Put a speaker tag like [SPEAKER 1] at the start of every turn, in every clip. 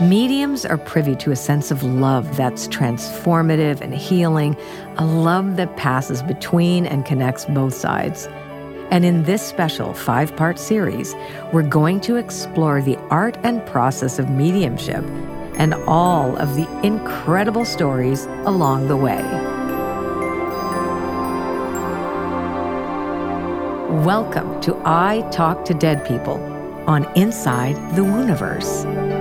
[SPEAKER 1] Mediums are privy to a sense of love that's transformative and healing, a love that passes between and connects both sides. And in this special five part series, we're going to explore the art and process of mediumship and all of the incredible stories along the way. Welcome to I Talk to Dead People on Inside the Wooniverse.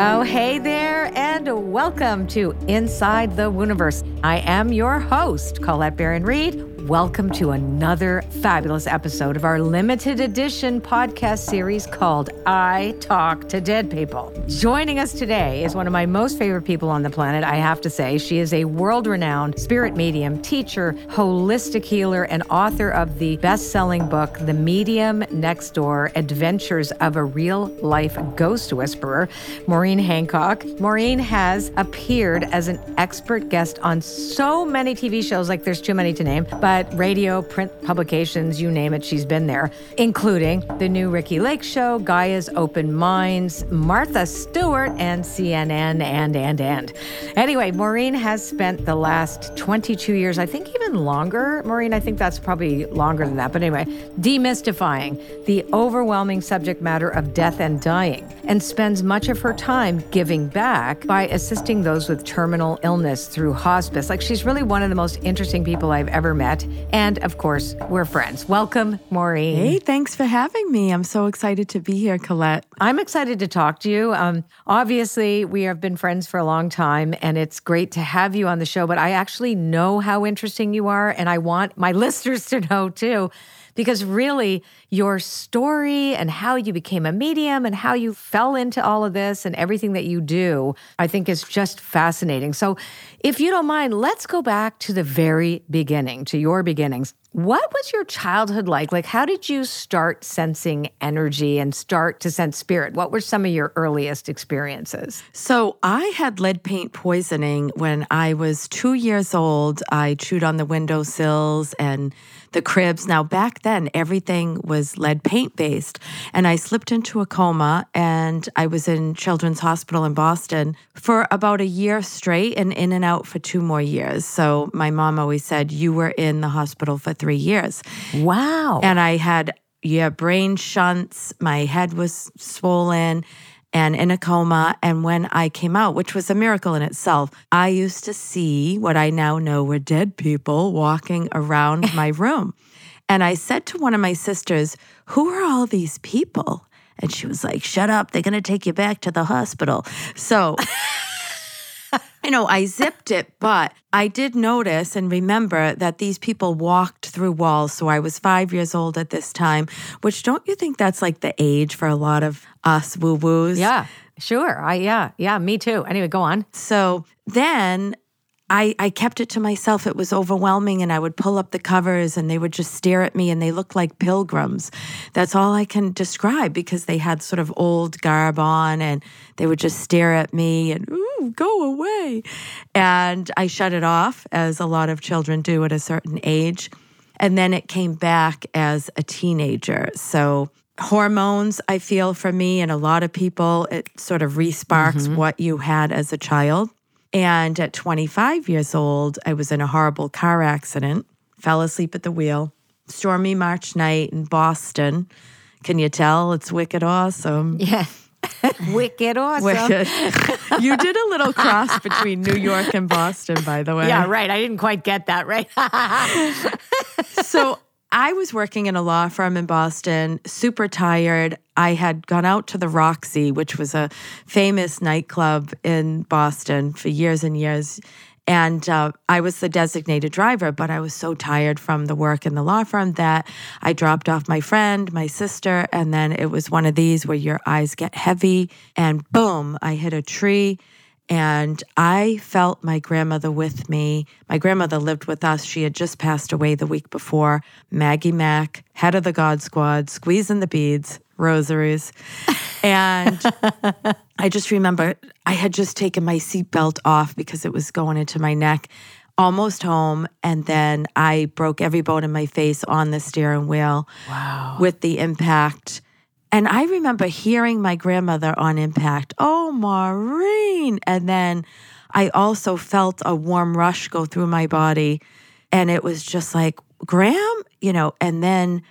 [SPEAKER 1] Oh, hey there, and welcome to Inside the Wooniverse. I am your host, Colette Baron Reid. Welcome to another fabulous episode of our limited edition podcast series called I Talk to Dead People. Joining us today is one of my most favorite people on the planet, I have to say. She is a world renowned spirit medium, teacher, holistic healer, and author of the best selling book, The Medium Next Door Adventures of a Real Life Ghost Whisperer, Maureen Hancock. Maureen has appeared as an expert guest on so many TV shows, like there's too many to name, but but radio, print publications, you name it, she's been there, including the new Ricki Lake Show, Gaia's Open Minds, Martha Stewart, and CNN, and, and, and. Anyway, Maureen has spent the last 22 years, I think even longer, Maureen, I think that's probably longer than that, but anyway, demystifying the overwhelming subject matter of death and dying, and spends much of her time giving back by assisting those with terminal illness through hospice. Like she's really one of the most interesting people I've ever met. And of course, we're friends. Welcome, Maureen.
[SPEAKER 2] Hey, thanks for having me. I'm so excited to be here, Colette.
[SPEAKER 1] I'm excited to talk to you. Um, obviously, we have been friends for a long time, and it's great to have you on the show. But I actually know how interesting you are, and I want my listeners to know too because really your story and how you became a medium and how you fell into all of this and everything that you do, I think is just fascinating. So, if you don't mind, let's go back to the very beginning, to your beginnings. What was your childhood like? Like, how did you start sensing energy and start to sense spirit? What were some of your earliest experiences?
[SPEAKER 2] So, I had lead paint poisoning when I was two years old. I chewed on the windowsills and the cribs. Now, back then, everything was lead paint based. And I slipped into a coma and I was in Children's Hospital in Boston for about a year straight and in and out for two more years. So my mom always said, You were in the hospital for three years.
[SPEAKER 1] Wow.
[SPEAKER 2] And I had, yeah, brain shunts, my head was swollen and in a coma. And when I came out, which was a miracle in itself, I used to see what I now know were dead people walking around my room. And I said to one of my sisters, Who are all these people? And she was like, Shut up. They're going to take you back to the hospital. So you know, I zipped it, but I did notice and remember that these people walked through walls. So I was five years old at this time, which don't you think that's like the age for a lot of us woo woos?
[SPEAKER 1] Yeah, sure. I, yeah, yeah, me too. Anyway, go on.
[SPEAKER 2] So then I, I kept it to myself. It was overwhelming, and I would pull up the covers and they would just stare at me and they looked like pilgrims. That's all I can describe because they had sort of old garb on and they would just stare at me and, ooh, go away. And I shut it off, as a lot of children do at a certain age. And then it came back as a teenager. So, hormones, I feel for me and a lot of people, it sort of resparks mm-hmm. what you had as a child. And at 25 years old, I was in a horrible car accident, fell asleep at the wheel, stormy March night in Boston. Can you tell it's wicked awesome?
[SPEAKER 1] Yeah. wicked awesome. Wicked.
[SPEAKER 2] you did a little cross between New York and Boston, by the way.
[SPEAKER 1] Yeah, right. I didn't quite get that, right?
[SPEAKER 2] so I was working in a law firm in Boston, super tired. I had gone out to the Roxy, which was a famous nightclub in Boston for years and years. And uh, I was the designated driver, but I was so tired from the work in the law firm that I dropped off my friend, my sister, and then it was one of these where your eyes get heavy, and boom, I hit a tree and I felt my grandmother with me. My grandmother lived with us. She had just passed away the week before. Maggie Mack, head of the God Squad, squeezing the beads, rosaries. And I just remember I had just taken my seatbelt off because it was going into my neck. almost home. And then I broke every bone in my face on the steering wheel
[SPEAKER 1] Wow.
[SPEAKER 2] with the impact. And I remember hearing my grandmother on impact, oh, Maureen. And then I also felt a warm rush go through my body. And it was just like, Graham, you know, and then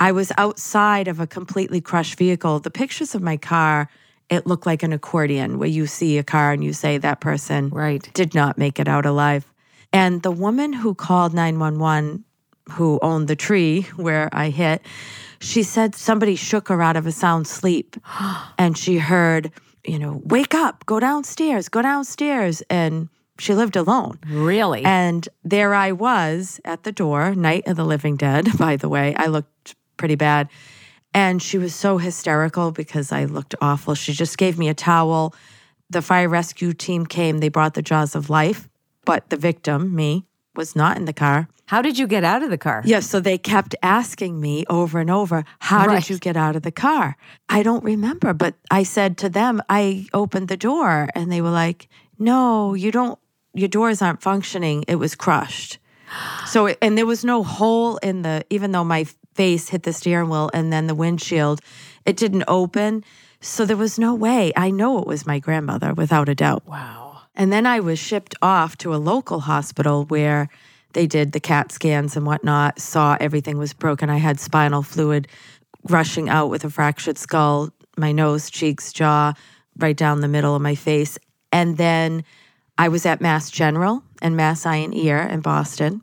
[SPEAKER 2] I was outside of a completely crushed vehicle. The pictures of my car, it looked like an accordion where you see a car and you say that person
[SPEAKER 1] Right.
[SPEAKER 2] did not make it out alive. And the woman who called 911, who owned the tree where I hit, she said somebody shook her out of a sound sleep. and she heard, you know, wake up, go downstairs, go downstairs. And she lived alone.
[SPEAKER 1] Really?
[SPEAKER 2] And there I was at the door, Night of the Living Dead, by the way. I looked pretty bad. And she was so hysterical because I looked awful. She just gave me a towel. The fire rescue team came, they brought the jaws of life, but the victim, me, was not in the car.
[SPEAKER 1] How did you get out of the car?
[SPEAKER 2] Yes, so they kept asking me over and over, How
[SPEAKER 1] Right.
[SPEAKER 2] did you get out of the car? I don't remember, but I said to them, I opened the door, and they were like, No, you don't, your doors aren't functioning. It was crushed. So, and there was no hole in the, even though my face hit the steering wheel and then the windshield, it didn't open. So there was no way. I know it was my grandmother without a doubt.
[SPEAKER 1] Wow.
[SPEAKER 2] And then I was shipped off to a local hospital where they did the CAT scans and whatnot, saw everything was broken. I had spinal fluid rushing out with a fractured skull, my nose, cheeks, jaw, right down the middle of my face. And then I was at Mass General and Mass Eye and Ear in Boston.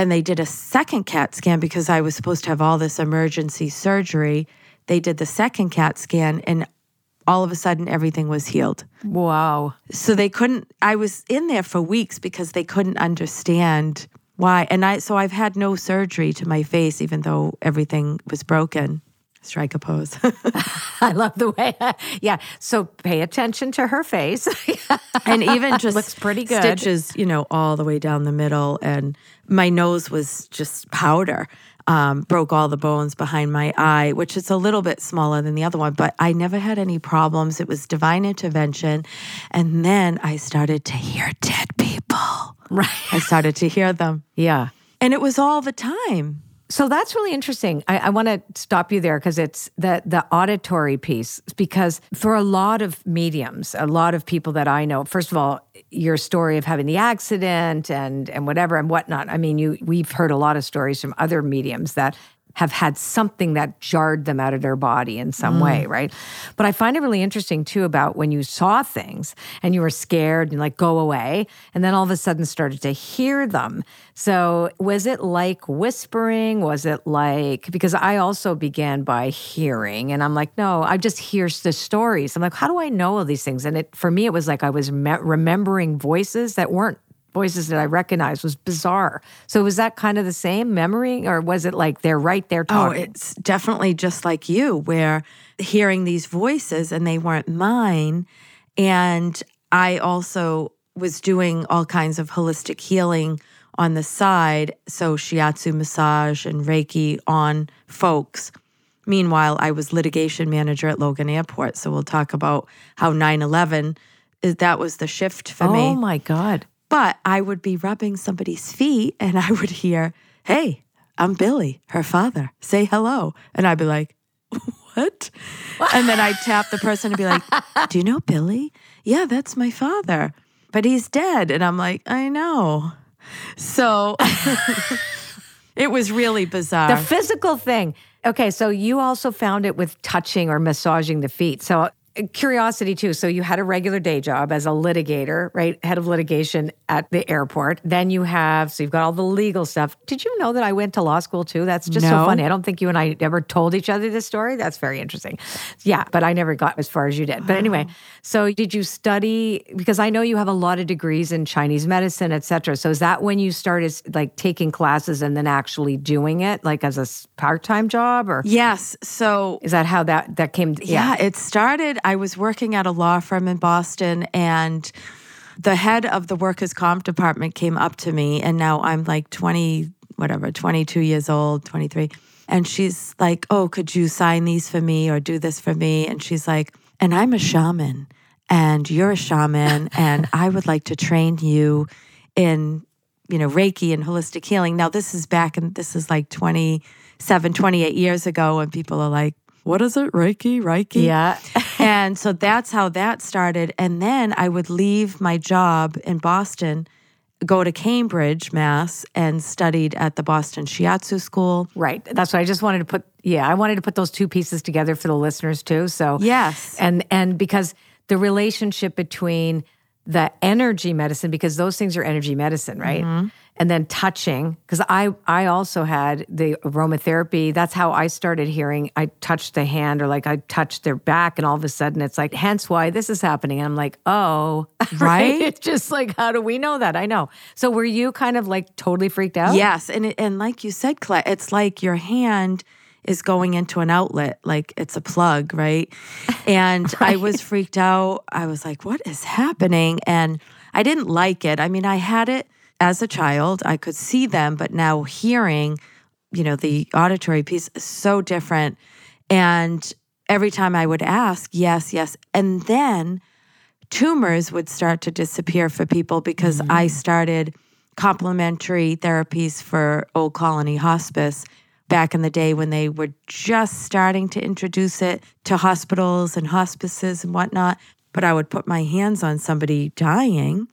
[SPEAKER 2] And they did a second CAT scan because I was supposed to have all this emergency surgery. They did the second CAT scan, and all of a sudden, everything was healed.
[SPEAKER 1] Wow.
[SPEAKER 2] So they couldn't, I was in there for weeks because they couldn't understand why. And I, so I've had no surgery to my face, even though everything was broken. Strike a pose.
[SPEAKER 1] I love the way. yeah. So pay attention to her face.
[SPEAKER 2] and even just
[SPEAKER 1] Looks pretty good.
[SPEAKER 2] Stitches, you know, all the way down the middle. And my nose was just powder. Um, broke all the bones behind my eye, which is a little bit smaller than the other one, but I never had any problems. It was divine intervention. And then I started to hear dead people.
[SPEAKER 1] right.
[SPEAKER 2] I started to hear them.
[SPEAKER 1] Yeah.
[SPEAKER 2] And it was all the time.
[SPEAKER 1] So that's really interesting. I, I want to stop you there because it's the the auditory piece. Because for a lot of mediums, a lot of people that I know, first of all, your story of having the accident and and whatever and whatnot. I mean, you we've heard a lot of stories from other mediums that have had something that jarred them out of their body in some mm. way, right? But I find it really interesting too about when you saw things and you were scared and like go away, and then all of a sudden started to hear them. So was it like whispering? Was it like because I also began by hearing, and I'm like, no, I just hear the stories. I'm like, how do I know all these things? And it for me, it was like I was me- remembering voices that weren't voices that I recognized was bizarre. So was that kind of the same memory, or was it like they're right there
[SPEAKER 2] oh,
[SPEAKER 1] talking?
[SPEAKER 2] Oh, it's definitely just like you, where hearing these voices and they weren't mine. And I also was doing all kinds of holistic healing on the side. So, shiatsu massage and Reiki on folks. Meanwhile, I was litigation manager at Logan Airport. So, we'll talk about how 9 11 eh, that was the shift for me.
[SPEAKER 1] oh my god!
[SPEAKER 2] But I would be rubbing somebody's feet and I would hear, Hey, I'm Billy, her father. Say hello. And I'd be like, What? And then I'd tap the person and be like, Do you know Billy? Yeah, that's my father. But he's dead. And I'm like, I know. So it was really bizarre.
[SPEAKER 1] The physical thing. Okay, so you also found it with touching or massaging the feet. So Uh, curiosity too. So you had a regular day job as a litigator, right? Head of litigation at the airport. Then you have so you've got all the legal stuff. Did you know that I went to law school too? That's just so funny. I don't think you and I ever told each other this story. That's very interesting. Yeah, but I never got as far as you did. But anyway, so did you study because I know you have a lot of degrees in Chinese medicine, et cetera. So is that when you started like taking classes and then actually doing it like as a part-time job or
[SPEAKER 2] yes. So
[SPEAKER 1] is that how that that came
[SPEAKER 2] Yeah, it started. I was working at a law firm in Boston, and the head of the workers' comp department came up to me, and now I'm like 20, whatever, 22 years old, 23. And she's like, Oh, could you sign these for me or do this for me? And she's like, And I'm a shaman, and you're a shaman, and I would like to train you in you know, Reiki and holistic healing. Now, this is back and this is like 27, 28 years ago, and people are like, what is it? Reiki, Reiki?
[SPEAKER 1] Yeah.
[SPEAKER 2] and so that's how that started. And then I would leave my job in Boston, go to Cambridge, Mass, and studied at the Boston Shiatsu School.
[SPEAKER 1] Right. That's what I just wanted to put. Yeah, I wanted to put those two pieces together for the listeners too. So
[SPEAKER 2] Yes.
[SPEAKER 1] and and because the relationship between the energy medicine, because those things are energy medicine, right? Mm-hmm. And then touching, because I I also had the aromatherapy. That's how I started hearing. I touched the hand, or like I touched their back, and all of a sudden it's like, hence why this is happening. And I'm like, oh,
[SPEAKER 2] Right?
[SPEAKER 1] It's just like, how do we know that? I know. So were you kind of like totally freaked out?
[SPEAKER 2] Yes, and it, and like you said, it's like your hand is going into an outlet, like it's a plug, right? And I was freaked out. I was like, "What is happening?" And I didn't like it. I mean, I had it as a child. I could see them, but now hearing, you know, the auditory piece is so different. And every time I would ask, "Yes, yes," and then tumors would start to disappear for people because mm. I started complementary therapies for Old Colony Hospice back in the day when they were just starting to introduce it to hospitals and hospices and whatnot. But I would put my hands on somebody dying.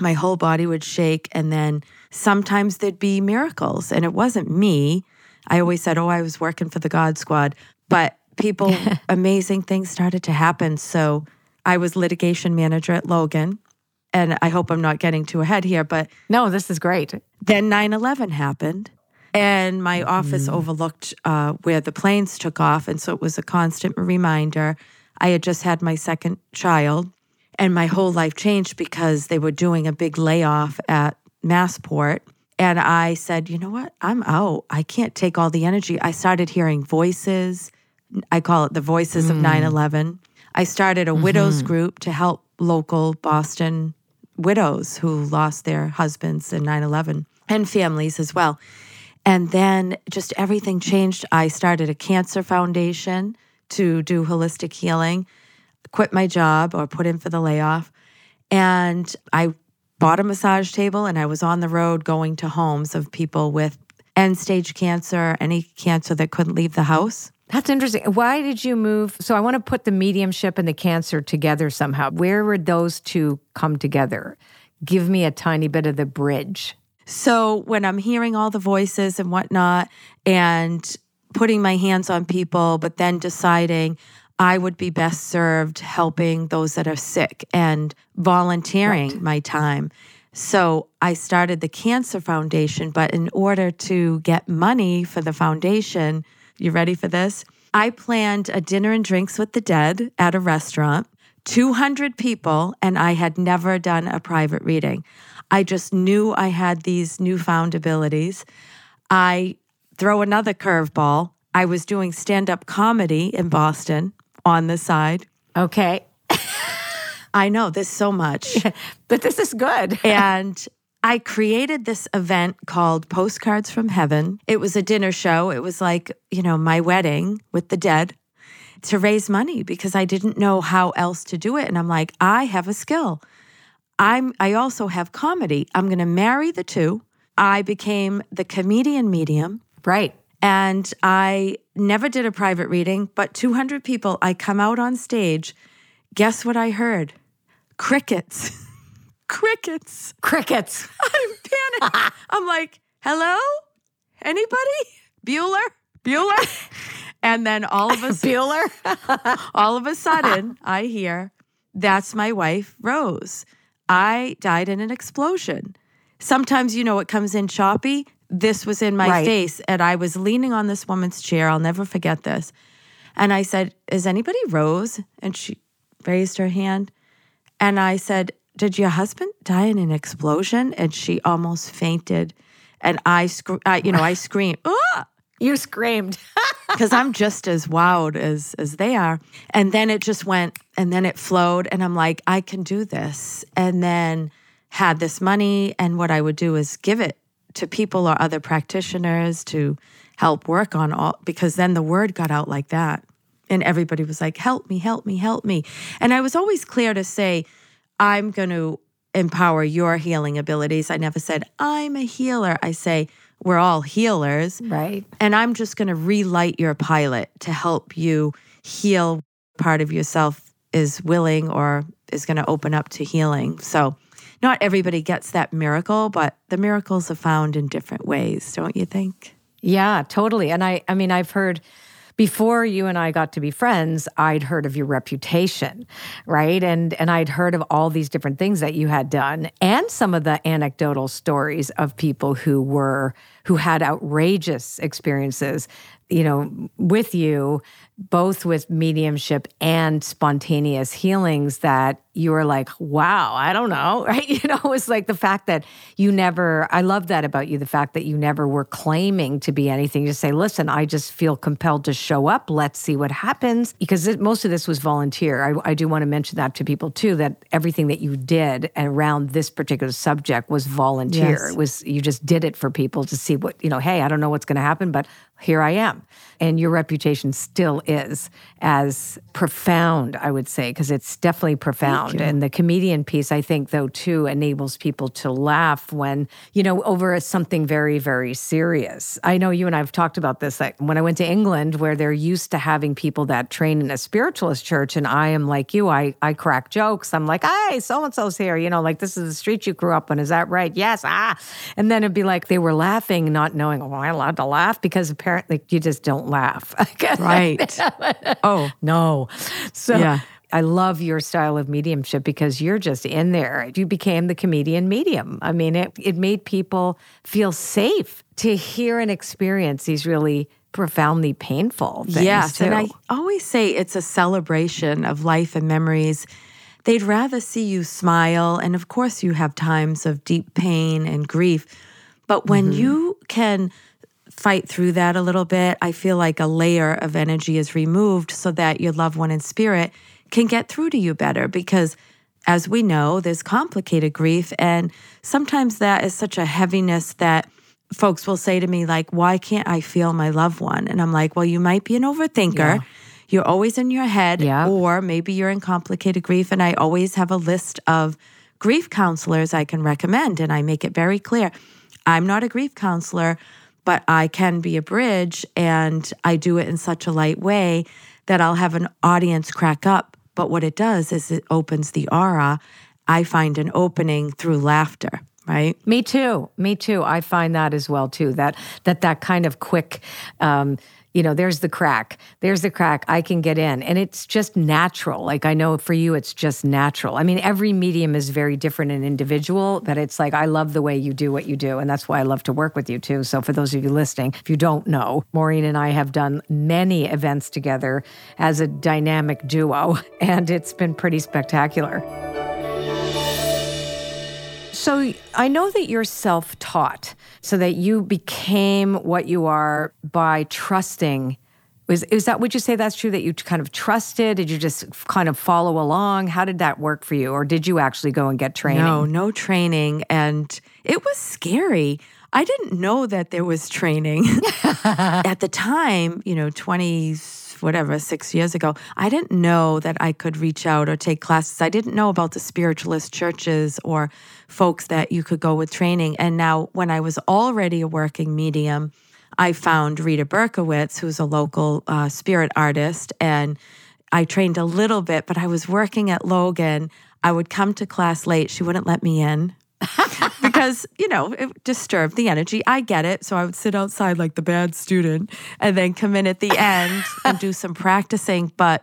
[SPEAKER 2] My whole body would shake. And then sometimes there'd be miracles. And it wasn't me. I always said, oh, I was working for the God Squad. But people, amazing things started to happen. So I was litigation manager at Logan. And I hope I'm not getting too ahead here, but
[SPEAKER 1] No, this is great.
[SPEAKER 2] then 9 11 happened. And my office overlooked uh, where the planes took off. And so it was a constant reminder. I had just had my second child, and my whole life changed because they were doing a big layoff at Massport. And I said, you know what? I'm out. I can't take all the energy. I started hearing voices. I call it the voices of hmm. 9 11. I started a widows mm-hmm. group to help local Boston widows who lost their husbands in 9 11 and families as well. And then just everything changed. I started a cancer foundation to do holistic healing, quit my job or put in for the layoff. And I bought a massage table and I was on the road going to homes of people with end stage cancer, any cancer that couldn't leave the house.
[SPEAKER 1] That's interesting. Why did you move? So I want to put the mediumship and the cancer together somehow. Where would those two come together? Give me a tiny bit of the bridge.
[SPEAKER 2] So when I'm hearing all the voices and whatnot and putting my hands on people, but then deciding I would be best served helping those that are sick and volunteering my time. So I started the Cancer Foundation, but in order to get money for the foundation, you ready for this? I planned a dinner and drinks with the dead at a restaurant, 200 people, and I had never done a private reading. I just knew I had these newfound abilities. I throw another curveball. I was doing stand up comedy in Boston on the side.
[SPEAKER 1] Okay.
[SPEAKER 2] I know this so much.
[SPEAKER 1] But this is good.
[SPEAKER 2] and I created this event called Postcards from Heaven. It was a dinner show. It was like, you know, my wedding with the dead to raise money because I didn't know how else to do it. And I'm like, I have a skill. I'm I also have comedy. I'm going to marry the two. I became the comedian medium
[SPEAKER 1] Right.
[SPEAKER 2] And I never did a private reading, but 200 people, I come out on stage. Guess what I heard? Crickets. Crickets.
[SPEAKER 1] Crickets.
[SPEAKER 2] I'm panicking. I'm like, hello? Anybody? Bueller? Bueller? And then all of a
[SPEAKER 1] Bueller.
[SPEAKER 2] all of a sudden, I hear, that's my wife, Rose. I died in an explosion. Sometimes, you know, it comes in choppy. This was in my
[SPEAKER 1] Right.
[SPEAKER 2] face, and I was leaning on this woman's chair. I'll never forget this. And I said, Is anybody Rose? And she raised her hand. And I said, Did your husband die in an explosion? And she almost fainted. And I, scr- I you know, I screamed, ah!
[SPEAKER 1] you screamed.
[SPEAKER 2] because I'm just as wowed as as they are. And then it just went, and then it flowed, and I'm like, I can do this. And then had this money, and what I would do is give it to people or other practitioners to help work on all, because then the word got out like that, and everybody was like, help me, help me, help me. And I was always clear to say, I'm going to empower your healing abilities. I never said, I'm a healer. I say, we're all healers.
[SPEAKER 1] Right.
[SPEAKER 2] And I'm just going to relight your pilot to help you heal part of yourself is willing or is going to open up to healing. So, not everybody gets that miracle, but the miracles are found in different ways, don't you think?
[SPEAKER 1] Yeah, totally. And I I mean, I've heard before you and I got to be friends, I'd heard of your reputation, right? And and I'd heard of all these different things that you had done and some of the anecdotal stories of people who were who had outrageous experiences, you know, with you both with mediumship and spontaneous healings that you were like, wow, I don't know, right? You know, it's like the fact that you never, I love that about you, the fact that you never were claiming to be anything. You say, listen, I just feel compelled to show up. Let's see what happens. Because it, most of this was volunteer. I, I do want to mention that to people too, that everything that you did around this particular subject was volunteer. Yes. It was, you just did it for people to see what, you know, hey, I don't know what's going to happen, but here I am. And your reputation still is as profound, I would say, because it's definitely profound. And the comedian piece, I think, though, too, enables people to laugh when, you know, over something very, very serious. I know you and I have talked about this. Like when I went to England, where they're used to having people that train in a spiritualist church, and I am like you, I, I crack jokes. I'm like, hey, so and so's here. You know, like this is the street you grew up on. Is that right? Yes. Ah. And then it'd be like they were laughing, not knowing, oh, am I allowed to laugh? Because apparently you just don't laugh.
[SPEAKER 2] right. oh,
[SPEAKER 1] no. So yeah. I love your style of mediumship because you're just in there. You became the comedian medium. I mean, it, it made people feel safe to hear and experience these really profoundly painful things.
[SPEAKER 2] Yes.
[SPEAKER 1] Too.
[SPEAKER 2] And I always say it's a celebration of life and memories. They'd rather see you smile. And of course, you have times of deep pain and grief. But when mm-hmm. you can fight through that a little bit, I feel like a layer of energy is removed so that your loved one in spirit can get through to you better because as we know, there's complicated grief and sometimes that is such a heaviness that folks will say to me like, "Why can't I feel my loved one?" And I'm like, "Well, you might be an overthinker." Yeah. You're always in your head yeah. or maybe you're in complicated grief and I always have a list of grief counselors I can recommend and I make it very clear. I'm not a grief counselor but I can be a bridge and I do it in such a light way that I'll have an audience crack up. But what it does is it opens the aura. I find an opening through laughter right
[SPEAKER 1] me too me too i find that as well too that that that kind of quick um, you know, there's the crack. There's the crack. I can get in. And it's just natural. Like I know for you, it's just natural. I mean, every medium is very different and individual, but it's like, I love the way you do what you do. And that's why I love to work with you too. So for those of you listening, if you don't know, Maureen and I have done many events together as a dynamic duo, and it's been pretty spectacular. So I know that you're self taught, so that you became what you are by trusting. Is, is that, would you say that's true that you kind of trusted? Did you just kind of follow along? How did that work for you? Or did you actually go and get training?
[SPEAKER 2] No, no training. And it was scary. I didn't know that there was training. At the time, you know, 20s, whatever, six years ago, I didn't know that I could reach out or take classes. I didn't know about the spiritualist churches or folks that you could go with training. And now, when I was already a working medium, I found Rita Berkowitz, who's a local uh, spirit artist, and I trained a little bit, but I was working at Logan. I would come to class late. She wouldn't let me in. because, you know, it disturbed the energy. I get it. So I would sit outside like the bad student and then come in at the end and do some practicing. But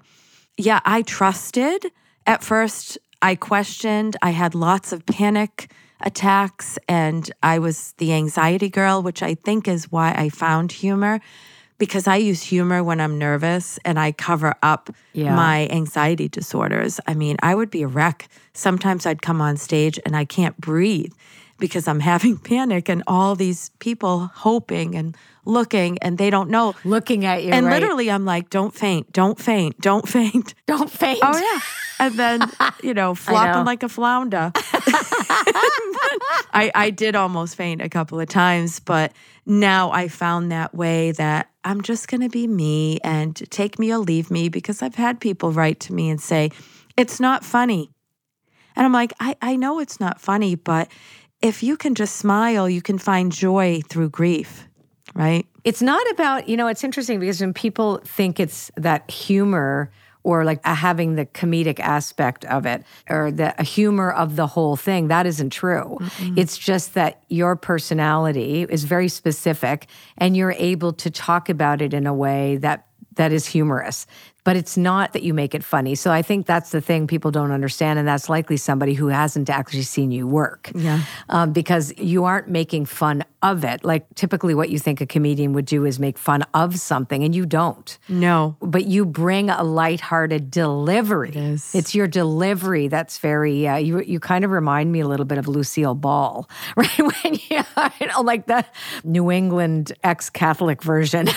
[SPEAKER 2] yeah, I trusted. At first, I questioned. I had lots of panic attacks and I was the anxiety girl, which I think is why I found humor because I use humor when I'm nervous and I cover up yeah. my anxiety disorders. I mean, I would be a wreck. Sometimes I'd come on stage and I can't breathe because I'm having panic and all these people hoping and looking and they don't know.
[SPEAKER 1] Looking at you.
[SPEAKER 2] And
[SPEAKER 1] right?
[SPEAKER 2] literally, I'm like, don't faint, don't faint, don't faint.
[SPEAKER 1] Don't faint.
[SPEAKER 2] Oh, yeah. And then, you know, flopping know. like a flounder. I, I did almost faint a couple of times, but now I found that way that I'm just going to be me and take me or leave me because I've had people write to me and say, it's not funny. And I'm like, I, I know it's not funny, but if you can just smile, you can find joy through grief, right?
[SPEAKER 1] It's not about, you know, it's interesting because when people think it's that humor or like having the comedic aspect of it or the humor of the whole thing, that isn't true. Mm-hmm. It's just that your personality is very specific and you're able to talk about it in a way that that is humorous but it's not that you make it funny. So I think that's the thing people don't understand. And that's likely somebody who hasn't actually seen you work.
[SPEAKER 2] Yeah.
[SPEAKER 1] Um, because you aren't making fun of it. Like typically what you think a comedian would do is make fun of something, and you don't.
[SPEAKER 2] No.
[SPEAKER 1] But you bring a lighthearted delivery. It
[SPEAKER 2] is.
[SPEAKER 1] It's your delivery that's very, uh, you, you kind of remind me a little bit of Lucille Ball, right? when you, you know, like the New England ex Catholic version.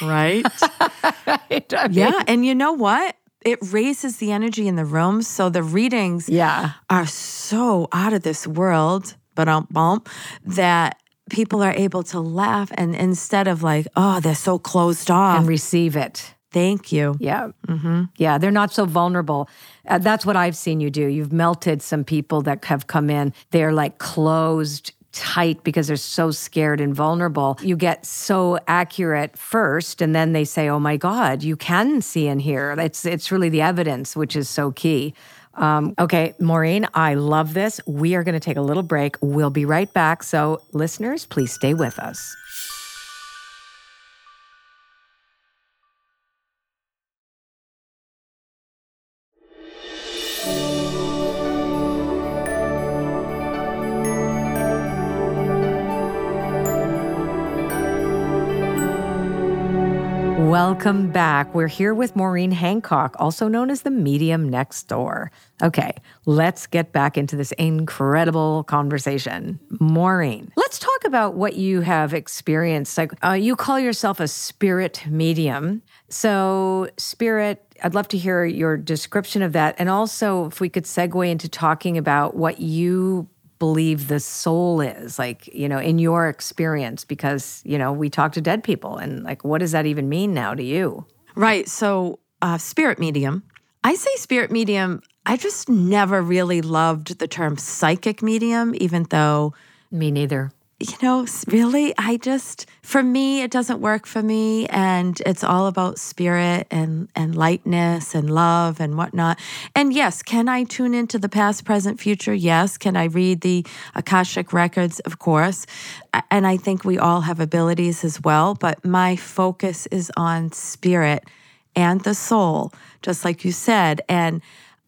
[SPEAKER 2] Right. right? I mean, yeah. And you know what? It raises the energy in the room. So the readings
[SPEAKER 1] yeah.
[SPEAKER 2] are so out of this world, but um, bump, that people are able to laugh and instead of like, oh, they're so closed off.
[SPEAKER 1] And receive it.
[SPEAKER 2] Thank you.
[SPEAKER 1] Yeah. Mm-hmm. Yeah. They're not so vulnerable. Uh, that's what I've seen you do. You've melted some people that have come in. They're like closed tight because they're so scared and vulnerable. You get so accurate first, and then they say, "Oh my God, you can see and hear." It's it's really the evidence, which is so key. Um, okay, Maureen, I love this. We are going to take a little break. We'll be right back. So, listeners, please stay with us. Welcome back. We're here with Maureen Hancock, also known as the medium next door. Okay, let's get back into this incredible conversation. Maureen, let's talk about what you have experienced. Like, uh, you call yourself a spirit medium. So, spirit, I'd love to hear your description of that. And also, if we could segue into talking about what you believe the soul is like you know in your experience because you know we talk to dead people and like what does that even mean now to you?
[SPEAKER 2] Right so uh, spirit medium. I say spirit medium i just never really loved the term psychic medium even though
[SPEAKER 1] me neither
[SPEAKER 2] you know, really, I just for me it doesn't work for me, and it's all about spirit and and lightness and love and whatnot. And yes, can I tune into the past, present, future? Yes. Can I read the akashic records? Of course. And I think we all have abilities as well, but my focus is on spirit and the soul, just like you said. And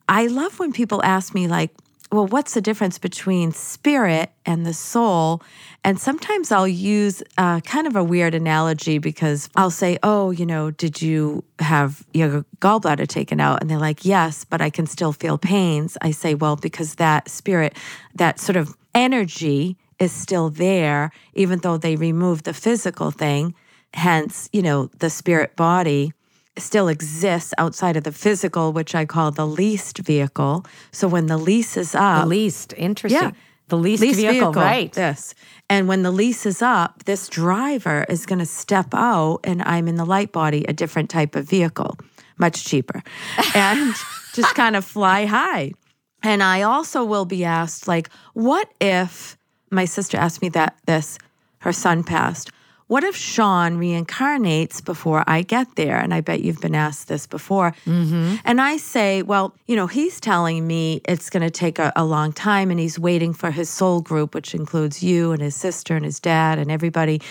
[SPEAKER 2] I love when people ask me like well, what's the difference between spirit and the soul? And sometimes I'll use uh, kind of a weird analogy because I'll say, Oh, you know, did you have your gallbladder taken out? And they're like, Yes, but I can still feel pains. I say, Well, because that spirit, that sort of energy is still there, even though they removed the physical thing. Hence, you know, the spirit body still exists outside of the physical, which I call the leased vehicle. So when the lease is up,
[SPEAKER 1] the leased, interesting.
[SPEAKER 2] Yeah,
[SPEAKER 1] the leased, leased vehicle, vehicle, right?
[SPEAKER 2] Yes. And when the lease is up, this driver is going to step out, and I'm in the light body, a different type of vehicle, much cheaper, and just kind of fly high. And I also will be asked, like, what if my sister asked me that this, her son passed what if Sean reincarnates before I get there? And I bet you've been asked this before.
[SPEAKER 1] Mm-hmm.
[SPEAKER 2] And I say, well, you know, he's telling me it's going to take a, a, long time and he's waiting for his soul group, which includes you and his sister and his dad and everybody.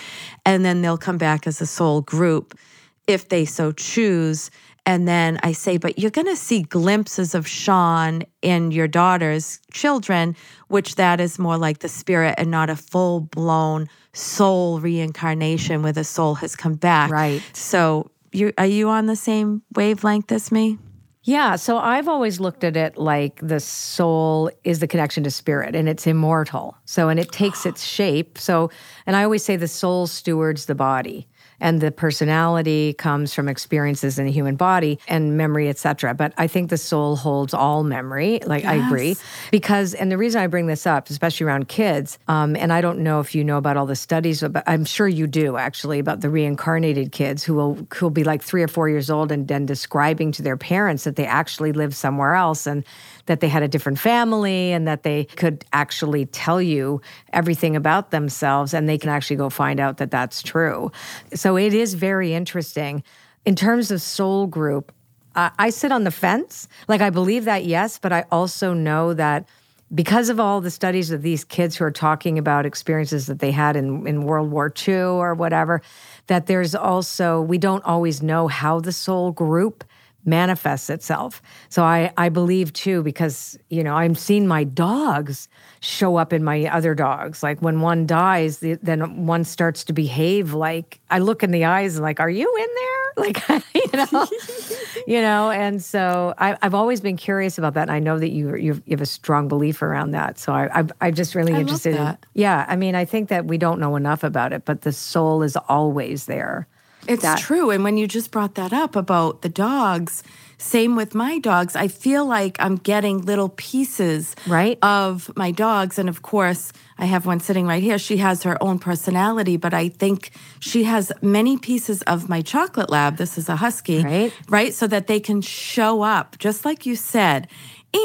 [SPEAKER 2] And then they'll come back as a soul group if they so choose. And then I say, but you're going to see glimpses of Sean in your daughter's children, which that is more like the spirit and not a full blown soul reincarnation where the soul has come back.
[SPEAKER 1] Right.
[SPEAKER 2] So you are you on the same wavelength as me?
[SPEAKER 1] Yeah, so I've always looked at it like the soul is the connection to spirit and it's immortal. So, and it takes its shape. So, and I always say the soul stewards the body. And the personality comes from experiences in the human body and memory etc but i think the soul holds all memory like yes. i agree. Because and the reason i bring this up especially around kids um, and i don't know if you know about all the studies but i'm sure you do actually about the reincarnated kids who will who will be like three or four years old and then describing to their parents that they actually live somewhere else. And that they had a different family and that they could actually tell you everything about themselves and they can actually go find out that that's true. So it is very interesting. In terms of soul group, I, I sit on the fence. Like, I believe that, yes, but I also know that because of all the studies of these kids who are talking about experiences that they had in, in World War II or whatever, that there's also, we don't always know how the soul group manifests itself. So I, I believe too, because, you know, I'm seeing my dogs show up in my other dogs. Like when one dies, the, then one starts to behave like I look in the eyes and like, are you in there? Like, you know, you know, and so I, have always been curious about that. And I know that you, you have a strong belief around that. So I, I, I'm just really
[SPEAKER 2] I
[SPEAKER 1] interested.
[SPEAKER 2] In,
[SPEAKER 1] yeah. I mean, I think that we don't know enough about it, but the soul is always there.
[SPEAKER 2] It's that. true. And when you just brought that up about the dogs, same with my dogs. I feel like I'm getting little pieces
[SPEAKER 1] right.
[SPEAKER 2] of my dogs. And of course, I have one sitting right here. She has her own personality, but I think she has many pieces of my chocolate lab. This is a husky,
[SPEAKER 1] right?
[SPEAKER 2] Right? So that they can show up, just like you said.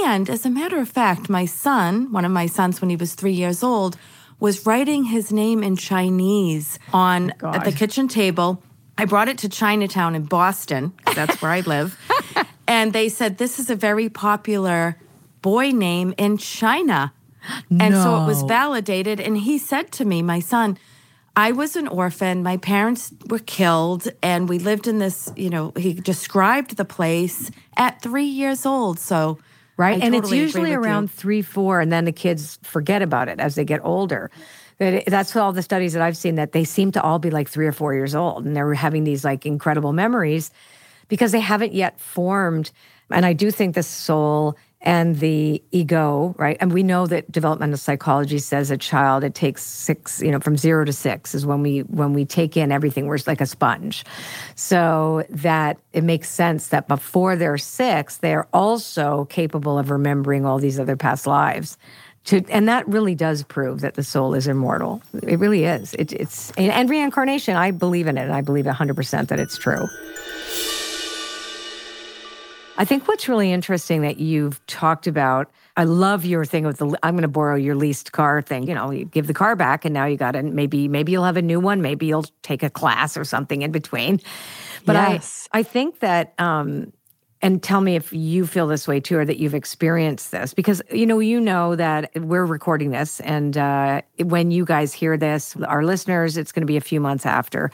[SPEAKER 2] And as a matter of fact, my son, one of my sons when he was three years old, was writing his name in Chinese on
[SPEAKER 1] oh
[SPEAKER 2] at the kitchen table I brought it to Chinatown in Boston, that's where I live. and they said, This is a very popular boy name in China. And
[SPEAKER 1] no.
[SPEAKER 2] so it was validated. And he said to me, My son, I was an orphan. My parents were killed, and we lived in this, you know, he described the place at three years old. So,
[SPEAKER 1] right.
[SPEAKER 2] I
[SPEAKER 1] and
[SPEAKER 2] totally
[SPEAKER 1] it's usually around
[SPEAKER 2] you.
[SPEAKER 1] three, four, and then the kids forget about it as they get older that that's all the studies that I've seen that they seem to all be like three or four years old and they're having these like incredible memories because they haven't yet formed. And I do think the soul and the ego, right? And we know that developmental psychology says a child it takes six, you know, from zero to six is when we when we take in everything. We're like a sponge, so that it makes sense that before they're six, they're also capable of remembering all these other past lives to and that really does prove that the soul is immortal. It really is. It, it's and, and reincarnation i believe in it. And i believe 100% that it's true. I think what's really interesting that you've talked about i love your thing with the i'm going to borrow your leased car thing. You know you give the car back and now you got to maybe maybe you'll have a new one. Maybe you'll take a class or something in between. But
[SPEAKER 2] yes.
[SPEAKER 1] I, I think that um, and tell me if you feel this way too or that you've experienced this because you know you know that we're recording this and uh, when you guys hear this our listeners it's going to be a few months after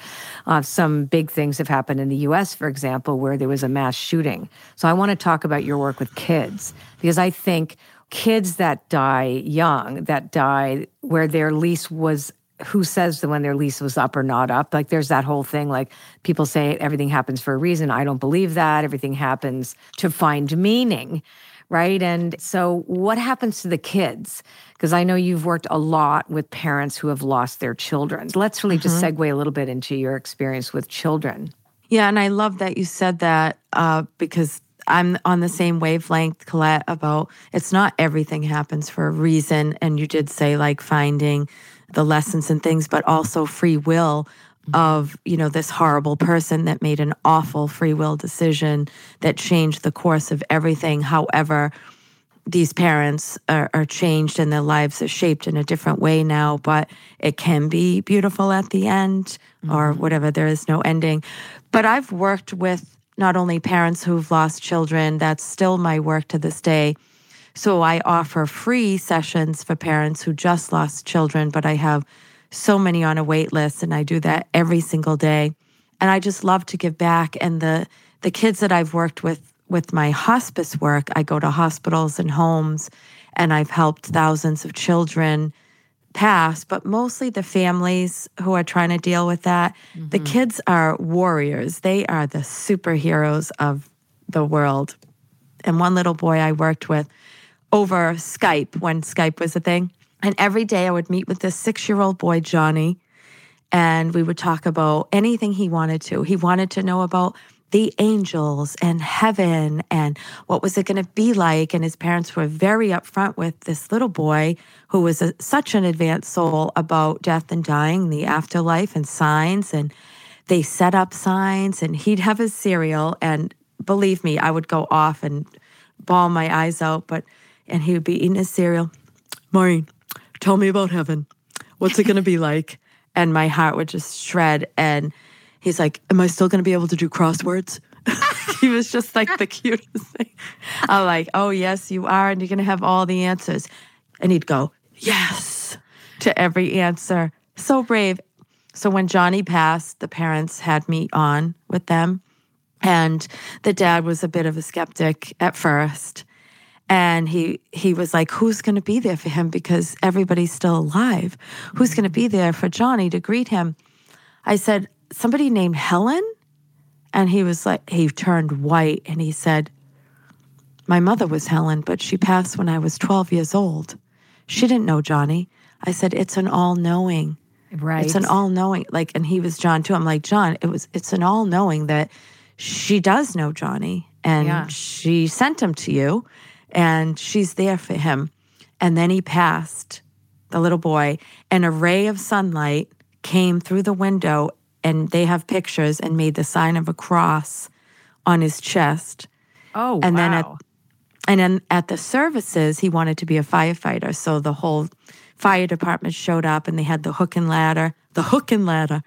[SPEAKER 1] uh, some big things have happened in the us for example where there was a mass shooting. So i want to talk about your work with kids because i think kids that die young that die where their lease was who says that when their lease was up or not up? Like there's that whole thing like people say everything happens for a reason. I don't believe that. Everything happens to find meaning, right? And so what happens to the kids? Because I know you've worked a lot with parents who have lost their children. Let's really just mm-hmm. segue a little bit into your experience with children.
[SPEAKER 2] Yeah, and I love that you said that uh, because I'm on the same wavelength, Colette, about it's not everything happens for a reason. And you did say like finding the lessons and things, but also free will of you know this horrible person that made an awful free will decision that changed the course of everything however these parents are, are, changed and their lives are shaped in a different way now but it can be beautiful at the end mm-hmm. or whatever there is no ending but i've worked with not only parents who've lost children that's still my work to this day so I offer free sessions for parents who just lost children, but I have so many on a wait list and I do that every single day. And I just love to give back and the the kids that I've worked with with my hospice work, I go to hospitals and homes and I've helped thousands of children pass, but mostly the families who are trying to deal with that. Mm-hmm. The kids are warriors. They are the superheroes of the world. And one little boy I worked with over Skype when Skype was a thing. And every day I would meet with this six year old boy, Johnny, and we would talk about anything he wanted to. He wanted to know about the angels and heaven and what was it going to be like and his parents were very upfront with this little boy who was a, such an advanced soul about death and dying the afterlife and signs and they set up signs and he'd have his cereal and believe me i would go off and bawl my eyes out but and he would be eating his cereal maureen tell me about heaven what's it going to be like and my heart would just shred and he's like, Am I still going to be able to do crosswords? he was just like the cutest thing. I'm like, Oh, yes, you are. And you're going to have all the answers. And he'd go, Yes, to every answer. So brave. So when Johnny passed, the parents had me on with them. And the dad was a bit of a skeptic at first. And he he was like, Who's gonna be there for him? Because everybody's still alive. Who's gonna be there for Johnny to greet him? I said, somebody named Helen? And he was like, he turned white and he said, My mother was Helen, but she passed when I was 12 years old. She didn't know Johnny. I said, It's an all knowing.
[SPEAKER 1] Right.
[SPEAKER 2] It's an all knowing. Like, and he was John too. I'm like, John, it was, it's an all knowing that she does know Johnny and
[SPEAKER 1] Yeah.
[SPEAKER 2] she sent him to you and she's there for him. And then he passed, the little boy, and a ray of sunlight came through the window and they have pictures and made the sign of a cross on his chest.
[SPEAKER 1] Oh,
[SPEAKER 2] And
[SPEAKER 1] wow.
[SPEAKER 2] then at- And then at the services, he wanted to be a firefighter. So the whole fire department showed up and they had the hook and ladder, the hook and ladder,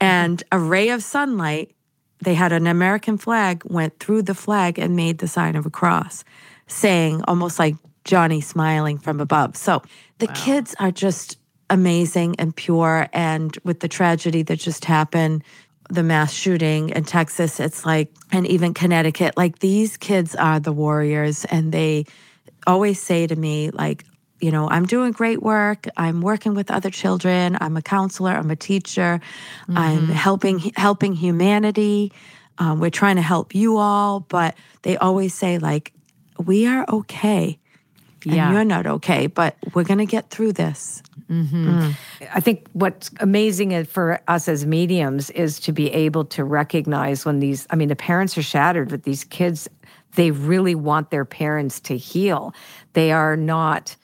[SPEAKER 2] and a ray of sunlight. They had an American flag, went through the flag and made the sign of a cross, saying almost like Johnny smiling from above. So the kids are just amazing and pure. And with the tragedy that just happened, the mass shooting in Texas, it's like, and even Connecticut, like these kids are the warriors. And they always say to me, like, you know, I'm doing great work. I'm working with other children. I'm a counselor. I'm a teacher. I'm helping helping humanity. Um, we're trying to help you all, but they always say like, we are okay, and
[SPEAKER 1] Yeah.
[SPEAKER 2] you're not okay, but we're gonna get through this. Mm-hmm. Mm.
[SPEAKER 1] I think what's amazing is- for us as mediums is to be able to recognize when these, I mean, the parents are shattered but these kids. They really want their parents to heal. They are not,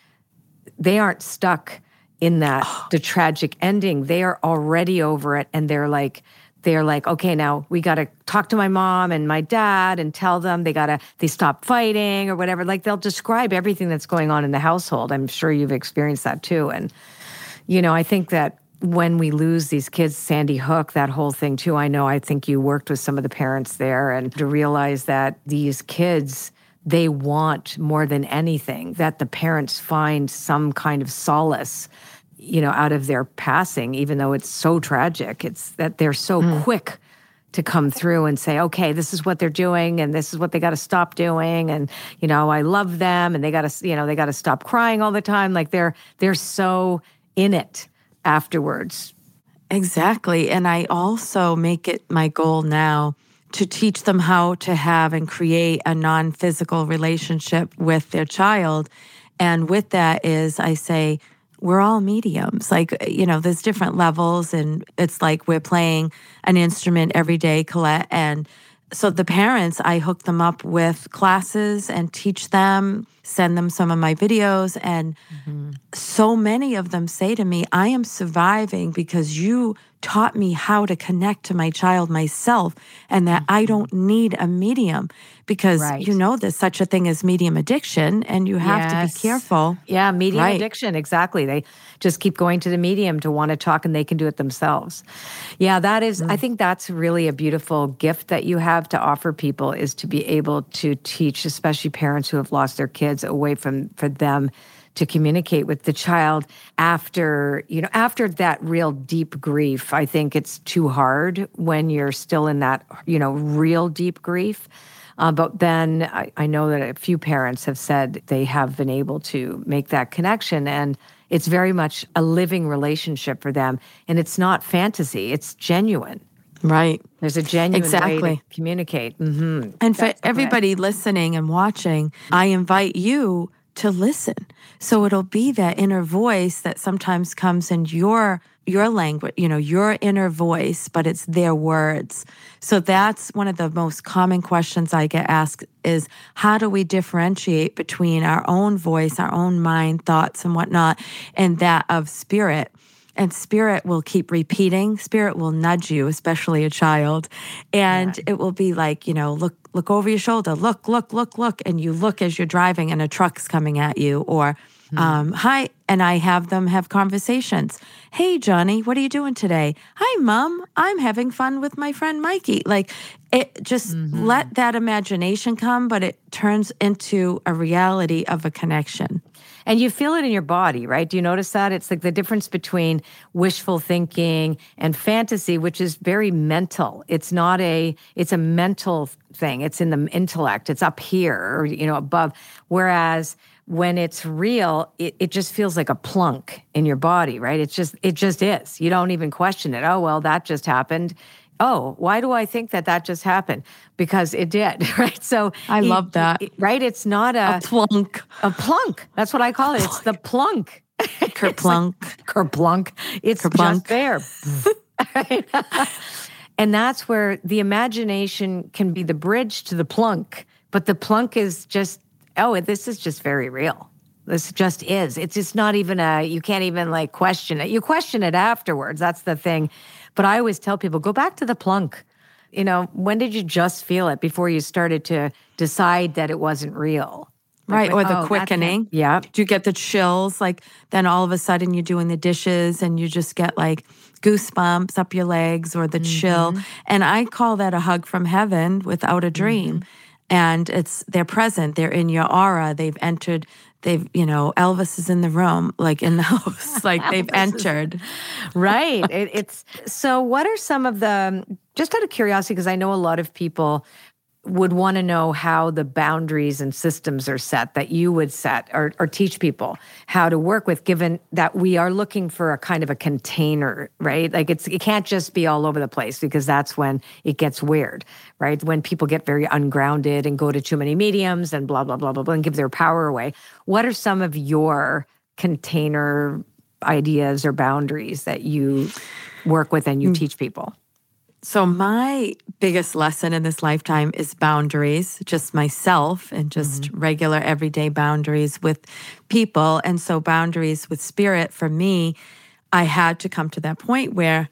[SPEAKER 1] they aren't stuck in that, the tragic ending. They are already over it and they're like, they're like, okay, now we got to talk to my mom and my dad and tell them they got to, they stop fighting or whatever. Like they'll describe everything that's going on in the household. I'm sure you've experienced that too. And, you know, I think that when we lose these kids, Sandy Hook, that whole thing too, I know I think you worked with some of the parents there and to realize that these kids, they want more than anything that the parents find some kind of solace, you know, out of their passing, even though it's so tragic. It's that they're so mm. quick to come through and say, okay, this is what they're doing and this is what they got to stop doing. And, you know, I love them and they got to, you know, they got to stop crying all the time. Like they're, they're so in it afterwards.
[SPEAKER 2] Exactly. And I also make it my goal now to teach them how to have and create a non physical relationship with their child. And with that is, I say, we're all mediums. Like, uh, you know, there's different levels, and it's like we're playing an instrument every day, Colette. And so the parents, I hook them up with classes and teach them, send them some of my videos. And mm-hmm. so many of them say to me, I am surviving because you taught me how to connect to my child myself and that I mm-hmm. don't need a medium because
[SPEAKER 1] Right.
[SPEAKER 2] you know there's such a thing as medium addiction and you have to be careful.
[SPEAKER 1] Yeah, medium
[SPEAKER 2] Right.
[SPEAKER 1] addiction. Exactly. They just keep going to the medium to want to talk and they can do it themselves. Yeah, that is, I mm. think that's really a beautiful gift that you have to offer people is to be able to teach, especially parents who have lost their kids, a way from for them to communicate with the child after, you know, after that real deep grief. I think it's too hard when you're still in that, you know, real deep grief. Uh, but then I, I know that a few parents have said they have been able to make that connection, and it's very much a living relationship for them. And it's not fantasy; it's genuine.
[SPEAKER 2] Right.
[SPEAKER 1] There's a genuine way
[SPEAKER 2] Exactly.
[SPEAKER 1] to communicate. hmm
[SPEAKER 2] And for everybody listening and watching, I invite you to listen. So it'll be that inner voice that sometimes comes in your your language, you know, your inner voice, but it's their words. So that's one of the most common questions I get asked is how do we differentiate between our own voice, our own mind, thoughts, and whatnot, and that of spirit? And spirit will keep repeating spirit will nudge you especially a child and yeah. it will be like you know look look over your shoulder look look look look and you look as you're driving and a truck's coming at you or Mm. Um, hi, and I have them have conversations. Hey, Johnny, what are you doing today? Hi, Mom, I'm having fun with my friend Mikey. Like, it just mm-hmm. let that imagination come, but it turns into a reality of a connection.
[SPEAKER 1] And you feel it in your body, right? Do you notice that? It's like the difference between wishful thinking and fantasy, which is very mental. It's not a, it's a mental thing. It's in the intellect. It's up here or, you know, above. Whereas when it's real, it, it just feels like a plunk in your body, right? It's just, it just is. You don't even question it. Oh, well, that just happened. Oh, why do I think that that just happened? Because it did, right? So
[SPEAKER 2] I love that.
[SPEAKER 1] right? It's not a,
[SPEAKER 2] a plunk.
[SPEAKER 1] A plunk. That's what I call it. It's the plunk.
[SPEAKER 2] Kerplunk.
[SPEAKER 1] like kerplunk. It's Kerplunk. just there. and that's where the imagination can be the bridge to the plunk, but the plunk is just oh, this is just very real. This just is. It's just not even a, you can't even like question it. You question it afterwards. That's the thing. But I always tell people go back to the plunk. You know, when did you just feel it before you started to decide that it wasn't real?
[SPEAKER 2] Like, right. Or the oh, quickening.
[SPEAKER 1] Yeah.
[SPEAKER 2] Do you get the chills? Like then all of a sudden you're doing the dishes and you just get like goosebumps up your legs or the mm-hmm. chill. And I call that a hug from heaven without a dream. Mm-hmm and it's they're present they're in your aura they've entered they've you know elvis is in the room like in the house like they've entered. Is,
[SPEAKER 1] right it, it's so what are some of the just out of curiosity because i know a lot of people would want to know how the boundaries and systems are set that you would set or, or, teach people how to work with given that we are looking for a kind of a container right? Like it's it can't just be all over the place because that's when it gets weird right? When people get very ungrounded and go to too many mediums and blah blah blah blah blah and give their power away. What are some of your container ideas or boundaries that you work with and you mm. teach people
[SPEAKER 2] so, my biggest lesson in this lifetime is boundaries, just myself and just mm-hmm. regular everyday boundaries with people. And so, boundaries with spirit for me, I had to come to that point where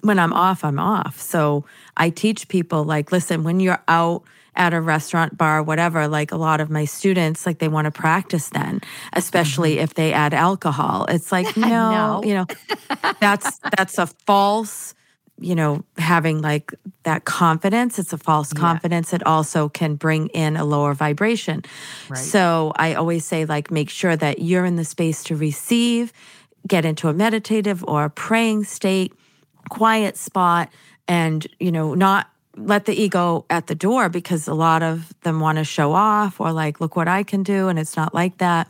[SPEAKER 2] when I'm off, I'm off. So, I teach people like, listen, when you're out, at a restaurant bar whatever like a lot of my students like they want to practice then especially mm-hmm. if they add alcohol it's like no, no. you know that's that's a false you know, having like that confidence. It's a false yeah. confidence. It also can bring in a lower vibration. Right. So I always say, like, make sure that you're in the space to receive, get into a meditative or a praying state, quiet spot, and, you know, not let the ego at the door because a lot of them want to show off or like, look what I can do. And it's not like that.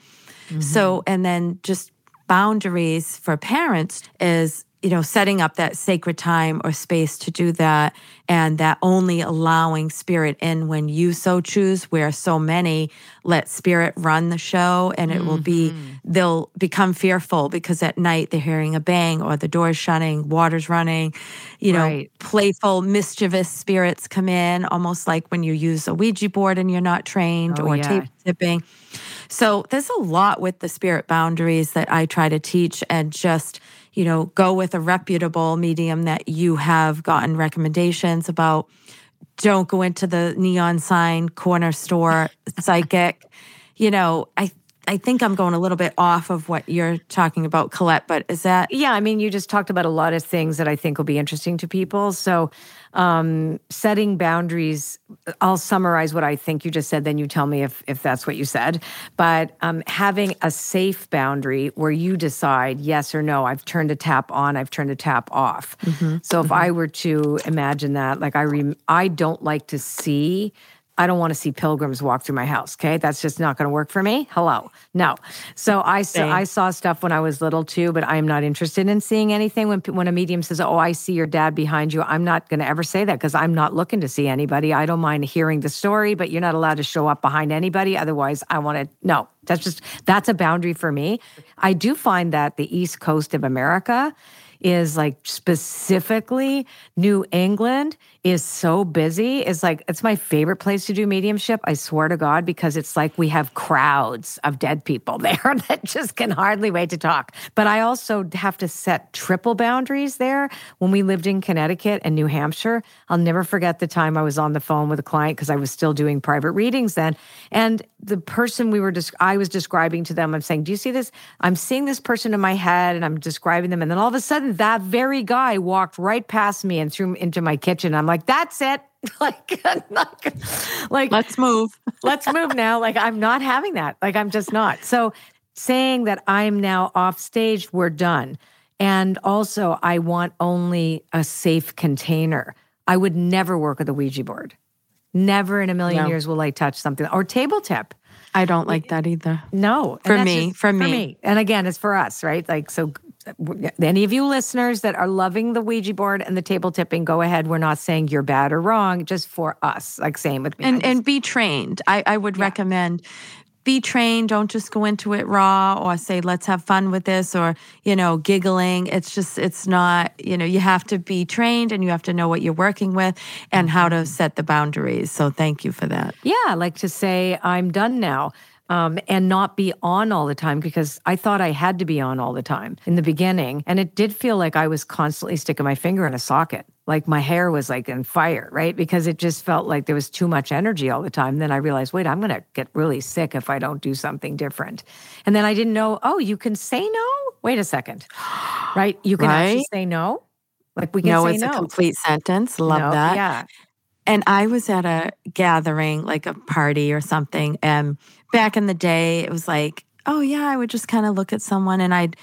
[SPEAKER 2] Mm-hmm. So, and then just boundaries for parents is you know, setting up that sacred time or space to do that, and that only allowing spirit in when you so choose, where so many let spirit run the show, and it mm-hmm. will be, mm-hmm. they'll become fearful because at night they're hearing a bang or the door's shutting, water's running, you know, right. playful, mischievous spirits come in, almost like when you use a Ouija board and you're not trained oh, or yeah. table tipping. So there's a lot with the spirit boundaries that I try to teach and just you know, go with a reputable medium that you have gotten recommendations about. Don't go into the neon sign corner store psychic. You know, I I think I'm going a little bit off of what you're talking about, Colette, but is that?
[SPEAKER 1] Yeah, I mean, you just talked about a lot of things that I think will be interesting to people. So, um, setting boundaries, I'll summarize what I think you just said, then you tell me if, if that's what you said. But um, having a safe boundary where you decide yes or no, I've turned a tap on, I've turned a tap off. Mm-hmm. So, if mm-hmm. I were to imagine that, like I, re- I don't like to see I don't want to see pilgrims walk through my house. Okay. That's just not going to work for me. Hello. No. So I, saw, I saw stuff when I was little too, but I'm not interested in seeing anything. When, when a medium says, Oh, I see your dad behind you, I'm not going to ever say that because I'm not looking to see anybody. I don't mind hearing the story, but you're not allowed to show up behind anybody. Otherwise, I want to, no, that's just, that's a boundary for me. I do find that the East Coast of America, is like specifically New England is so busy. It's like it's my favorite place to do mediumship. I swear to God, because it's like we have crowds of dead people there that just can hardly wait to talk. But I also have to set triple boundaries there. When we lived in Connecticut and New Hampshire, I'll never forget the time I was on the phone with a client because I was still doing private readings then, and the person we were just I was describing to them, I'm saying, "Do you see this? I'm seeing this person in my head, and I'm describing them, and then all of a sudden, that very guy walked right past me and through into my kitchen. I'm like, that's it. like,
[SPEAKER 2] like, let's move.
[SPEAKER 1] let's move now. Like, I'm not having that. Like, I'm just not. So, saying that I'm now off stage, we're done. And also, I want only a safe container. I would never work with a Ouija board. Never in a million no. years will I touch something or table tip.
[SPEAKER 2] I don't like that either.
[SPEAKER 1] No,
[SPEAKER 2] for me, just, for, me. for me.
[SPEAKER 1] And again, it's for us, right? Like, so any of you listeners that are loving the Ouija board and the table tipping, go ahead. We're not saying you're bad or wrong, just for us. Like same with me.
[SPEAKER 2] And and be trained. I, I would yeah. recommend be trained. Don't just go into it raw or say, let's have fun with this or, you know, giggling. It's just, it's not, you know, you have to be trained and you have to know what you're working with and how to mm-hmm. set the boundaries. So thank you for that.
[SPEAKER 1] Yeah. Like to say, I'm done now um, and not be on all the time because I thought I had to be on all the time in the beginning. And it did feel like I was constantly sticking my finger in a socket. Like my hair was like in fire, right? Because it just felt like there was too much energy all the time. Then I realized, wait, I'm going to get really sick if I don't do something different. And then I didn't know, oh, you can say no? Wait a second, right? You can right? actually say no. Like we can
[SPEAKER 2] no,
[SPEAKER 1] say
[SPEAKER 2] it's
[SPEAKER 1] no.
[SPEAKER 2] a complete sentence. Love
[SPEAKER 1] no,
[SPEAKER 2] that.
[SPEAKER 1] Yeah.
[SPEAKER 2] And I was at a gathering, like a party or something, and back in the day, it was like, oh yeah, I would just kind of look at someone and I'd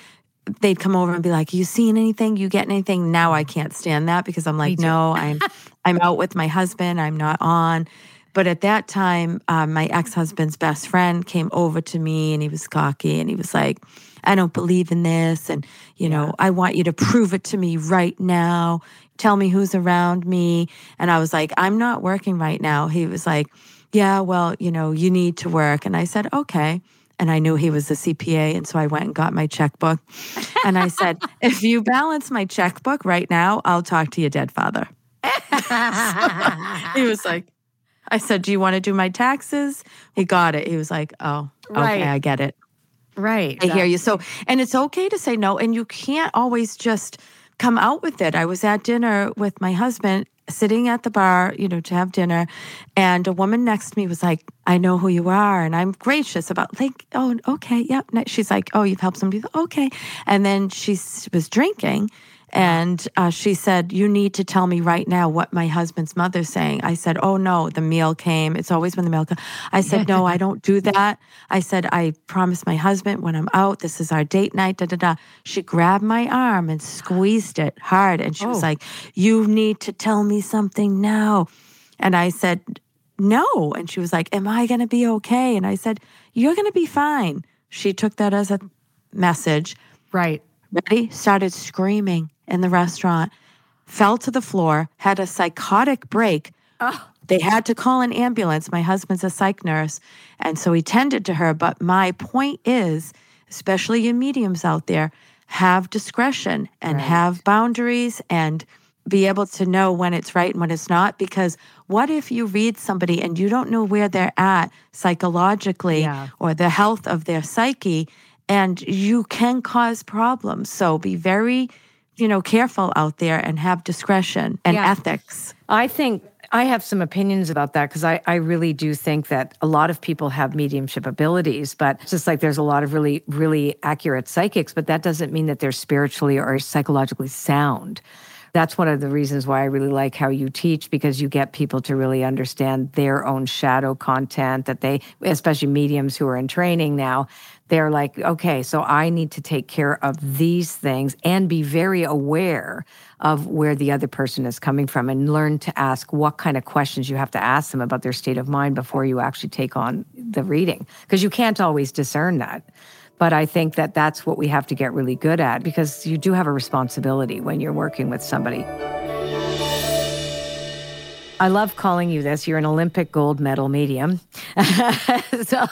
[SPEAKER 2] they'd come over and be like, "You seen anything? You get anything?" Now I can't stand that because I'm like, "No, I'm I'm out with my husband. I'm not on." But at that time, um, my ex husband's best friend came over to me and he was cocky and he was like, I don't believe in this. And, you know, I want you to prove it to me right now. Tell me who's around me. And I was like, I'm not working right now. He was like, yeah, well, you know, you need to work. And I said, okay. And I knew he was a CPA. And so I went and got my checkbook. and I said, if you balance my checkbook right now, I'll talk to your dead father. he was like, I said, do you want to do my taxes? He got it. He was like, oh, okay, right. I get it.
[SPEAKER 1] Right.
[SPEAKER 2] I hear you. So, and it's okay to say no. And you can't always just come out with it. I was at dinner with my husband sitting at the bar, you know, to have dinner. And a woman next to me was like, I know who you are. And I'm gracious about, like, oh, okay, yep. She's like, oh, you've helped somebody. Okay. And then she was drinking. And uh, she said, You need to tell me right now what my husband's mother's saying. I said, Oh, no, the meal came. It's always when the meal comes. I said, No, I don't do that. I said, I promised my husband when I'm out, this is our date night, da da da. She grabbed my arm and squeezed it hard. And she oh. was like, You need to tell me something now. And I said, No. And she was like, Am I going to be okay? And I said, You're going to be fine. She took that as a message.
[SPEAKER 1] Right.
[SPEAKER 2] Ready? Started screaming in the restaurant, fell to the floor, had a psychotic break. Oh. They had to call an ambulance. My husband's a psych nurse. And so he tended to her. But my point is, especially you mediums out there, have discretion and right. have boundaries and be able to know when it's right and when it's not. Because what if you read somebody and you don't know where they're at psychologically yeah. or the health of their psyche, and you can cause problems? So be very you know, careful out there and have discretion and yeah. ethics.
[SPEAKER 1] I think I have some opinions about that because I, I really do think that a lot of people have mediumship abilities, but just like there's a lot of really, really accurate psychics, but that doesn't mean that they're spiritually or psychologically sound. That's one of the reasons why I really like how you teach because you get people to really understand their own shadow content that they, especially mediums who are in training now, they're like, okay, so I need to take care of these things and be very aware of where the other person is coming from and learn to ask what kind of questions you have to ask them about their state of mind before you actually take on the reading because you can't always discern that. But I think that that's what we have to get really good at because you do have a responsibility when you're working with somebody. I love calling you this. You're an Olympic gold medal medium.
[SPEAKER 2] so,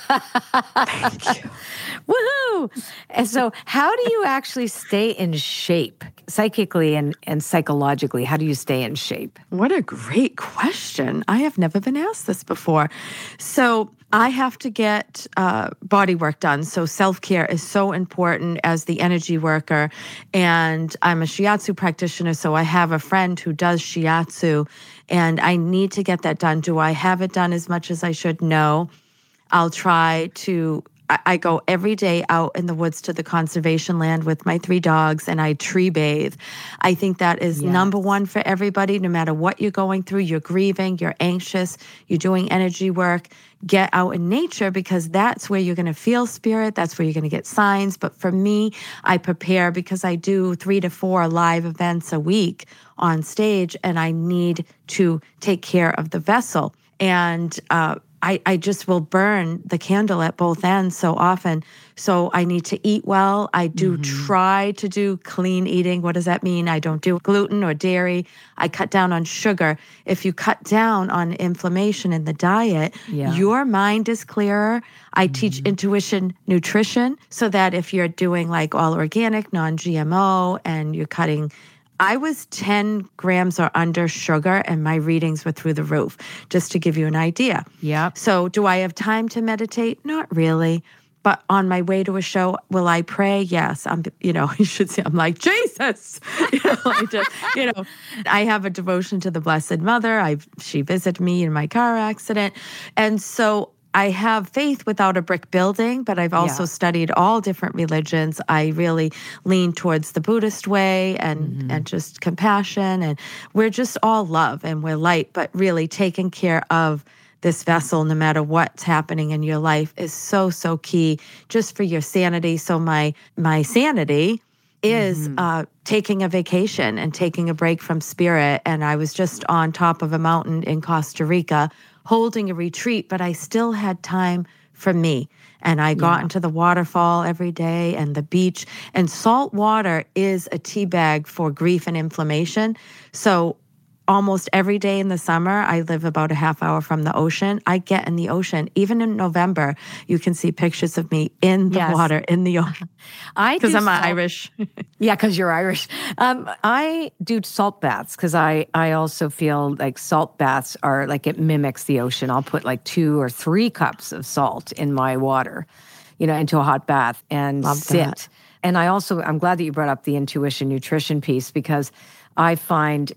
[SPEAKER 2] Thank you.
[SPEAKER 1] Woohoo! And so, how do you actually stay in shape psychically and, and psychologically? How do you stay in shape?
[SPEAKER 2] What a great question. I have never been asked this before. So, I have to get uh, body work done. So self care is so important as the energy worker. And I'm a shiatsu practitioner. So I have a friend who does shiatsu and I need to get that done. Do I have it done as much as I should? No. I'll try to I go every day out in the woods to the conservation land with my three dogs and I tree bathe. I think that is yes. number one for everybody, no matter what you're going through. You're grieving, you're anxious, you're doing energy work. Get out in nature because that's where you're going to feel spirit. That's where you're going to get signs. But for me, I prepare because I do three to four live events a week on stage and I need to take care of the vessel. And uh, I, I just will burn the candle at both ends so often. So I need to eat well. I do mm-hmm. try to do clean eating. What does that mean? I don't do gluten or dairy. I cut down on sugar. If you cut down on inflammation in the diet, yeah. your mind is clearer. I mm-hmm. teach intuition nutrition so that if you're doing like all organic, non GMO, and you're cutting I was 10 grams or under sugar and my readings were through the roof, just to give you an idea.
[SPEAKER 1] Yeah.
[SPEAKER 2] So, do I have time to meditate? Not really. But on my way to a show, will I pray? Yes. I'm, you know, you should say, I'm like, Jesus. You know, I just, you know, I have a devotion to the Blessed Mother. I she visited me in my car accident. And so I have faith without a brick building, but I've also yeah. studied all different religions. I really lean towards the Buddhist way and mm-hmm. and just compassion and we're just all love and we're light, but really taking care of this vessel no matter what's happening in your life is so so key just for your sanity. So my my sanity is mm-hmm. uh, taking a vacation and taking a break from spirit. And I was just on top of a mountain in Costa Rica holding a retreat, but I still had time for me. And I got yeah. into the waterfall every day and the beach. And salt water is a tea bag for grief and inflammation. So almost every day in the summer. I live about a half hour from the ocean. I get in the ocean. Even in November, you can see pictures of me in the yes. water, in the ocean. I because I'm salt- Irish.
[SPEAKER 1] yeah, because you're Irish. Um, I do salt baths because I I also feel like salt baths are like it mimics the ocean. I'll put like two or three cups of salt in my water, you know, into a hot bath and Love sit. That. And I also I'm glad that you brought up the intuition nutrition piece because I find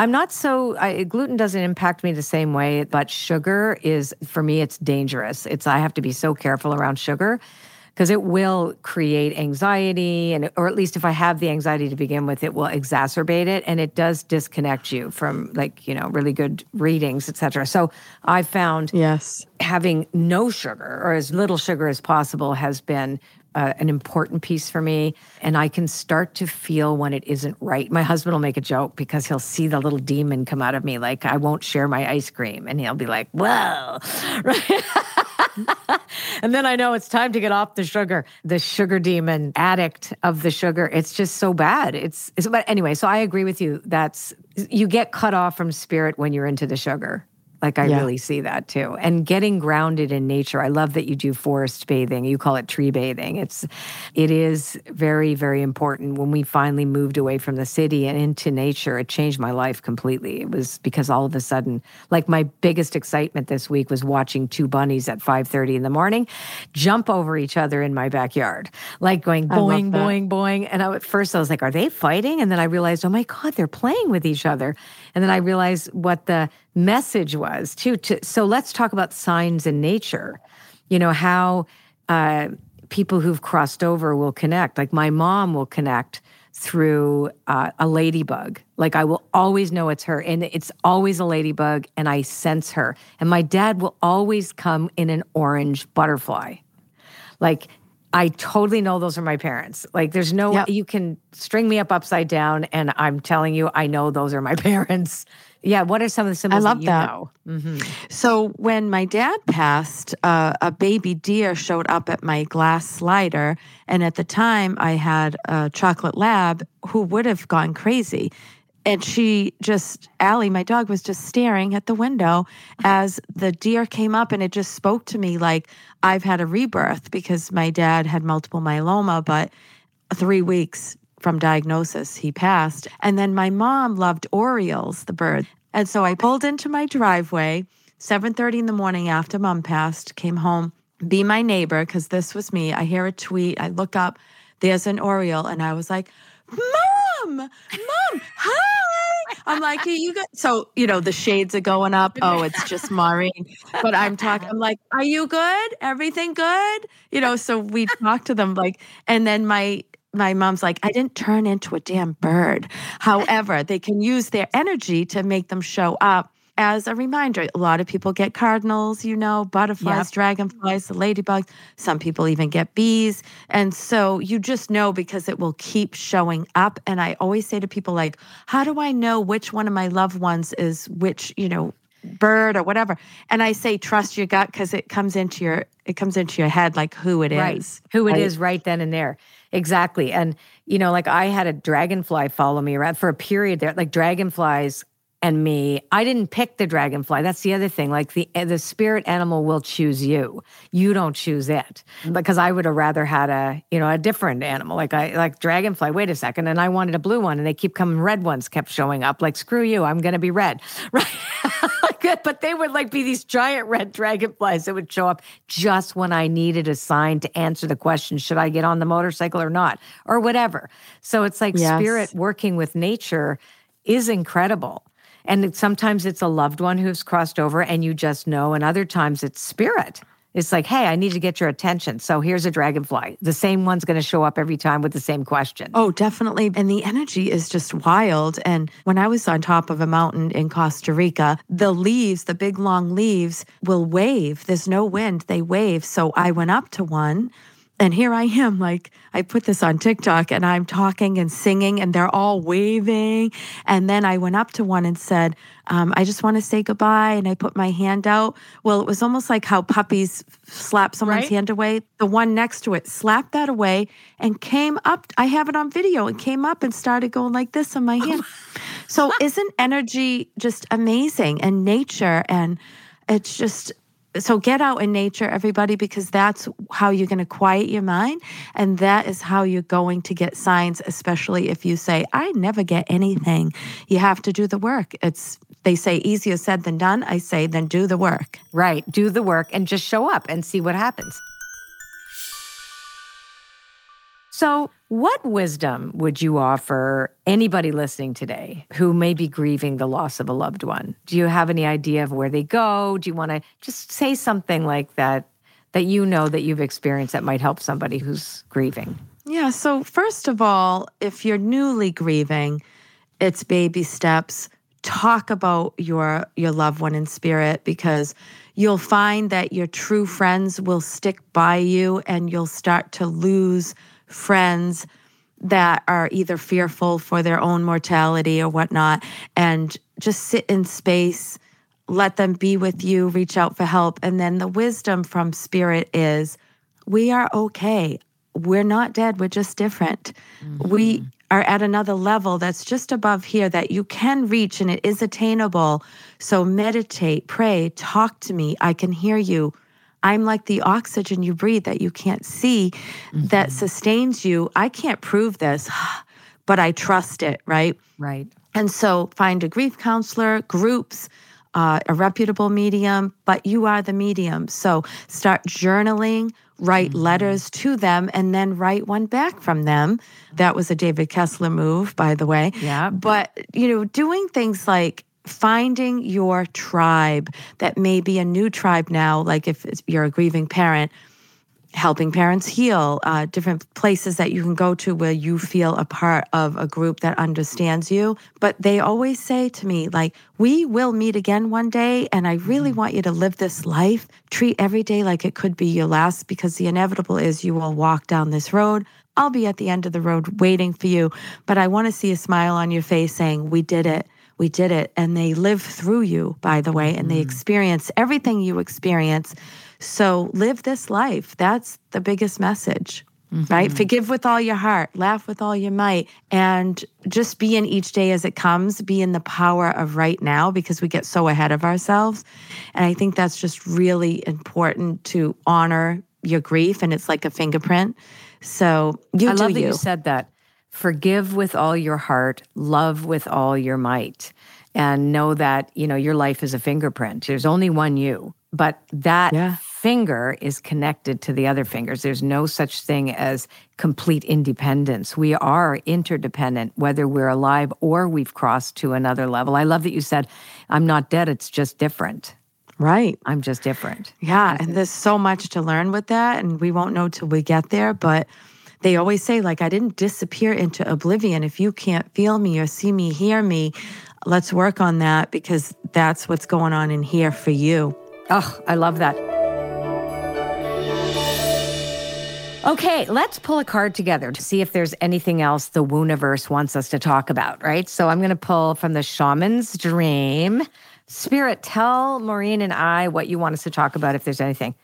[SPEAKER 1] I'm not so I, gluten doesn't impact me the same way, but sugar is for me it's dangerous. It's I have to be so careful around sugar because it will create anxiety and or at least if I have the anxiety to begin with, it will exacerbate it and it does disconnect you from like, you know, really good readings, etc. So I found
[SPEAKER 2] yes,
[SPEAKER 1] having no sugar or as little sugar as possible has been uh, an important piece for me. And I can start to feel when it isn't right. My husband will make a joke because he'll see the little demon come out of me. Like, I won't share my ice cream. And he'll be like, whoa. and then I know it's time to get off the sugar. The sugar demon addict of the sugar. It's just so bad. It's, it's but anyway, so I agree with you. That's you get cut off from spirit when you're into the sugar. Like I yeah. really see that too. And getting grounded in nature. I love that you do forest bathing. You call it tree bathing. It's it is very very important when we finally moved away from the city and into nature. It changed my life completely. It was because all of a sudden like my biggest excitement this week was watching two bunnies at 5:30 in the morning jump over each other in my backyard. Like going boing boing boing and I, at first I was like are they fighting? And then I realized oh my god, they're playing with each other. And then I realized what the message was too. To, so let's talk about signs in nature. You know how uh, people who've crossed over will connect. Like my mom will connect through uh, a ladybug. Like I will always know it's her, and it's always a ladybug, and I sense her. And my dad will always come in an orange butterfly. Like I totally know those are my parents. Like there's no yep. you can string me up upside down and I'm telling you I know those are my parents. Yeah, what are some of the symbols
[SPEAKER 2] I love
[SPEAKER 1] that,
[SPEAKER 2] that. Mm-hmm. So when my dad passed, uh, a baby deer showed up at my glass slider, and at the time I had a chocolate lab who would have gone crazy. And she just Allie, my dog, was just staring at the window as the deer came up, and it just spoke to me like I've had a rebirth because my dad had multiple myeloma, but three weeks from diagnosis, he passed. And then my mom loved orioles, the bird, and so I pulled into my driveway, 7:30 in the morning after mom passed, came home, be my neighbor because this was me. I hear a tweet, I look up, there's an oriole, and I was like, "Mom, mom, mom, hi!" I'm like, "Hey, you got?" So you know the shades are going up. Oh, it's just Maureen, but I'm talking. I'm like, "Are you good? Everything good?" You know. So we talk to them like, and then my my mom's like, I didn't turn into a damn bird. However, they can use their energy to make them show up as a reminder. A lot of people get cardinals, you know, butterflies, yep. dragonflies, the ladybugs. Some people even get bees. And so you just know because it will keep showing up. And I always say to people, like, how do I know which one of my loved ones is which, you know, bird or whatever and i say trust your gut because it comes into your it comes into your head like who it
[SPEAKER 1] right.
[SPEAKER 2] is.
[SPEAKER 1] who it right? is right then and there exactly and you know like i had a dragonfly follow me around for a period there like dragonflies and me. I didn't pick the dragonfly. That's the other thing. Like the the spirit animal will choose you. You don't choose it. Because I would have rather had a, you know, a different animal. Like I like dragonfly. Wait a second. And I wanted a blue one and they keep coming red ones kept showing up. Like screw you. I'm going to be red. Right. but they would like be these giant red dragonflies that would show up just when I needed a sign to answer the question, should I get on the motorcycle or not? Or whatever. So it's like yes. spirit working with nature is incredible. And sometimes it's a loved one who's crossed over and you just know. And other times it's spirit. It's like, hey, I need to get your attention. So here's a dragonfly. The same one's going to show up every time with the same question.
[SPEAKER 2] Oh, definitely. And the energy is just wild. And when I was on top of a mountain in Costa Rica, the leaves, the big long leaves, will wave. There's no wind, they wave. So I went up to one and here I am, like I put this on TikTok and I'm talking and singing and they're all waving. And then I went up to one and said, um, I just want to say goodbye. And I put my hand out. Well, it was almost like how puppies slap someone's right? hand away. The one next to it slapped that away and came up. I have it on video and came up and started going like this on my hand. so, isn't energy just amazing and nature? And it's just, so get out in nature everybody because that's how you're going to quiet your mind and that is how you're going to get signs especially if you say i never get anything. You have to do the work. It's they say easier said than done. I say then do the work.
[SPEAKER 1] Right. Do the work and just show up and see what happens so what wisdom would you offer anybody listening today who may be grieving the loss of a loved one? Do you have any idea of where they go? Do you want to just say something like that that you know that you've experienced that might help somebody who's grieving?
[SPEAKER 2] Yeah, so first of all, if you're newly grieving, it's baby steps. Talk about your your loved one in spirit because you'll find that your true friends will stick by you and you'll start to lose friends that are either fearful for their own mortality or whatnot, and just sit in space, let them be with you, reach out for help. And then the wisdom from spirit is we are okay. We're not dead, we're just different. Mm-hmm. We are at another level that's just above here that you can reach and it is attainable. So meditate, pray, talk to me. I can hear you. I'm like the oxygen you breathe that you can't see mm-hmm. that sustains you. I can't prove this, but I trust it, right?
[SPEAKER 1] Right.
[SPEAKER 2] And so find a grief counselor, groups, uh, a reputable medium, but you are the medium. So start journaling, write mm-hmm. letters to them, and then write one back from them. That was a David Kessler move, by the way.
[SPEAKER 1] Yeah.
[SPEAKER 2] But, you know, doing things like finding your tribe that may be a new tribe now, like if you're a grieving parent, helping parents heal, uh, different places that you can go to where you feel a part of a group that understands you. But they always say to me, like, we will meet again one day, and I really mm-hmm. want you to live this life. Treat every day like it could be your last, because the inevitable is you will walk down this road. I'll be at the end of the road waiting for you, but I want to see a smile on your face saying, We did it we did it. And they live through you, by the way, and mm. they experience everything you experience. So live this life. That's the biggest message. right? Forgive with all your heart, laugh with all your might, and just be in each day as it comes, be in the power of right now because we get so ahead of ourselves. And I think that's just really important to honor your grief, and it's like a fingerprint. So you
[SPEAKER 1] I love that
[SPEAKER 2] you.
[SPEAKER 1] you said that. Forgive with all your heart, love with all your might, and know that, you know, your life is a fingerprint. There's only one you, but that
[SPEAKER 2] Yeah.
[SPEAKER 1] finger is connected to the other fingers. There's no such thing as complete independence. We are interdependent, whether we're alive or we've crossed to another level. I love that you said, I'm not dead, it's just different.
[SPEAKER 2] right.
[SPEAKER 1] I'm just different.
[SPEAKER 2] Yeah, and there's so much to learn with that, and we won't know till we get there. But they always say, like, I didn't disappear into oblivion. If you can't feel me or see me, hear me, let's work on that because that's what's going on in here for you.
[SPEAKER 1] Oh, I love that. Okay, let's pull a card together to see if there's anything else the Wooniverse wants us to talk about, right? So I'm going to pull from the Shaman's Dream. Spirit, tell Maureen and I what you want us to talk about if there's anything.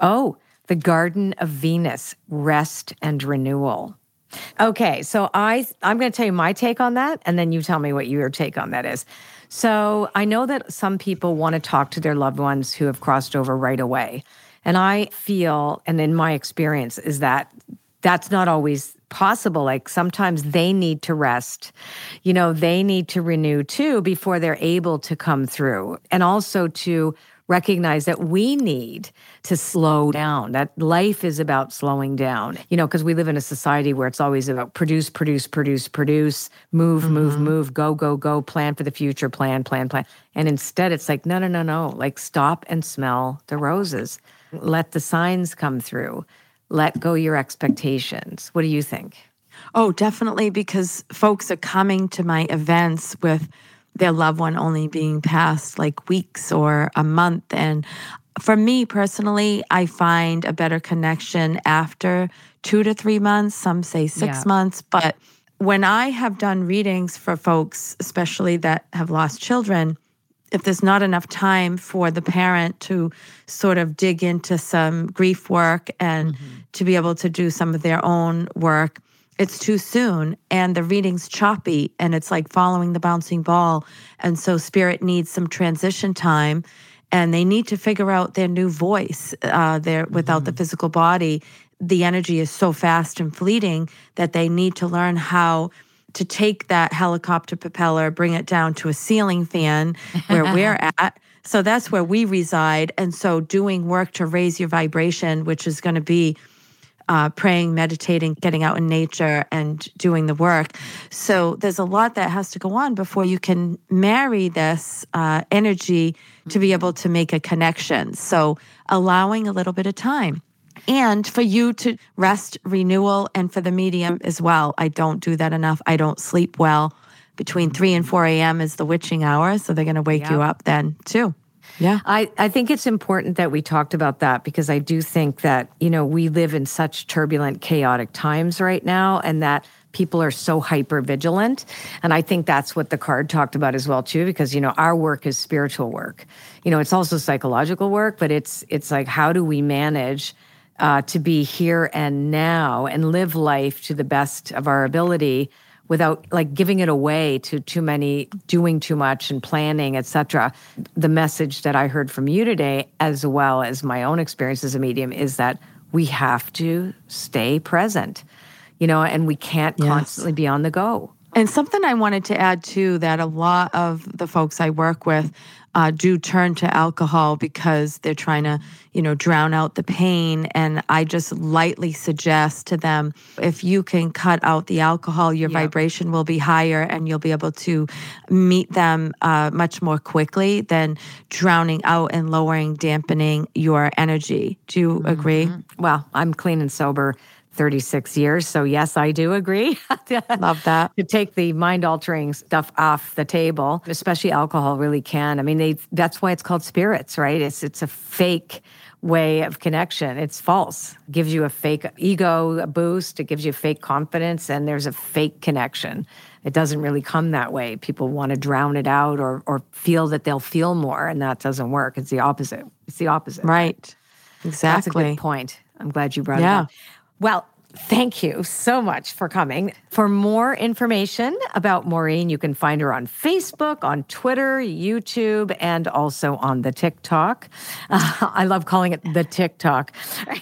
[SPEAKER 1] Oh, the Garden of Venus, rest and renewal. Okay, so I I'm going to tell you my take on that and then you tell me what your take on that is. So, I know that some people want to talk to their loved ones who have crossed over right away. And I feel and in my experience is that that's not always possible. Like sometimes they need to rest. You know, they need to renew too before they're able to come through. And also to recognize that we need to slow down, that life is about slowing down, you know, because we live in a society where it's always about produce, produce, produce, produce, move, move, mm-hmm. move, go, go, go, plan for the future, plan, plan, plan. And instead, it's like, no, no, no, no, like stop and smell the roses. Let the signs come through. Let go your expectations. What do you think?
[SPEAKER 2] Oh, definitely, because folks are coming to my events with their loved one only being passed like weeks or a month. And for me personally, I find a better connection after two to three months. Some say six
[SPEAKER 1] Yeah.
[SPEAKER 2] months. But when I have done readings for folks, especially that have lost children, if there's not enough time for the parent to sort of dig into some grief work and mm-hmm. to be able to do some of their own work, it's too soon and the reading's choppy and it's like following the bouncing ball. And so spirit needs some transition time and they need to figure out their new voice uh, there without the physical body. The energy is so fast and fleeting that they need to learn how to take that helicopter propeller, bring it down to a ceiling fan where we're at. So that's where we reside. And so doing work to raise your vibration, which is going to be uh, praying, meditating, getting out in nature, and doing the work. So there's a lot that has to go on before you can marry this uh, energy to be able to make a connection. So allowing a little bit of time. And for you to rest, renewal, and for the medium as well. I don't do that enough. I don't sleep well. Between 3 and 4 a.m. is the witching hour. So they're going to wake you up then too. Yeah.
[SPEAKER 1] I, I think it's important that we talked about that because I do think that, you know, we live in such turbulent, chaotic times right now and that people are so hyper vigilant. And I think that's what the card talked about as well, too, because, you know, our work is spiritual work. You know, it's also psychological work, but it's it's like how do we manage uh, to be here and now and live life to the best of our ability without like giving it away to too many doing too much and planning etc the message that i heard from you today as well as my own experience as a medium is that we have to stay present you know and we can't
[SPEAKER 2] Yes.
[SPEAKER 1] constantly be on the go
[SPEAKER 2] And something I wanted to add too that a lot of the folks I work with uh, do turn to alcohol because they're trying to, you know, drown out the pain. And I just lightly suggest to them if you can cut out the alcohol, your vibration will be higher and you'll be able to meet them uh, much more quickly than drowning out and lowering, dampening your energy. Do you agree?
[SPEAKER 1] well i'm clean and sober 36 years so yes i do agree
[SPEAKER 2] Love that.
[SPEAKER 1] to take the mind altering stuff off the table, especially alcohol really can. I mean, they that's why it's called spirits, right? It's it's a fake way of connection. It's false. It gives you a fake ego boost, it gives you fake confidence and there's a fake connection. It doesn't really come that way. People want to drown it out or or feel that they'll feel more and that doesn't work. It's the opposite. It's the opposite.
[SPEAKER 2] Right.
[SPEAKER 1] That's a
[SPEAKER 2] Exactly.
[SPEAKER 1] good point. I'm glad you brought
[SPEAKER 2] Yeah.
[SPEAKER 1] it up. Well, thank you so much for coming. For more information about Maureen, you can find her on Facebook, on Twitter, YouTube, and also on the TikTok. Uh, I love calling it the TikTok.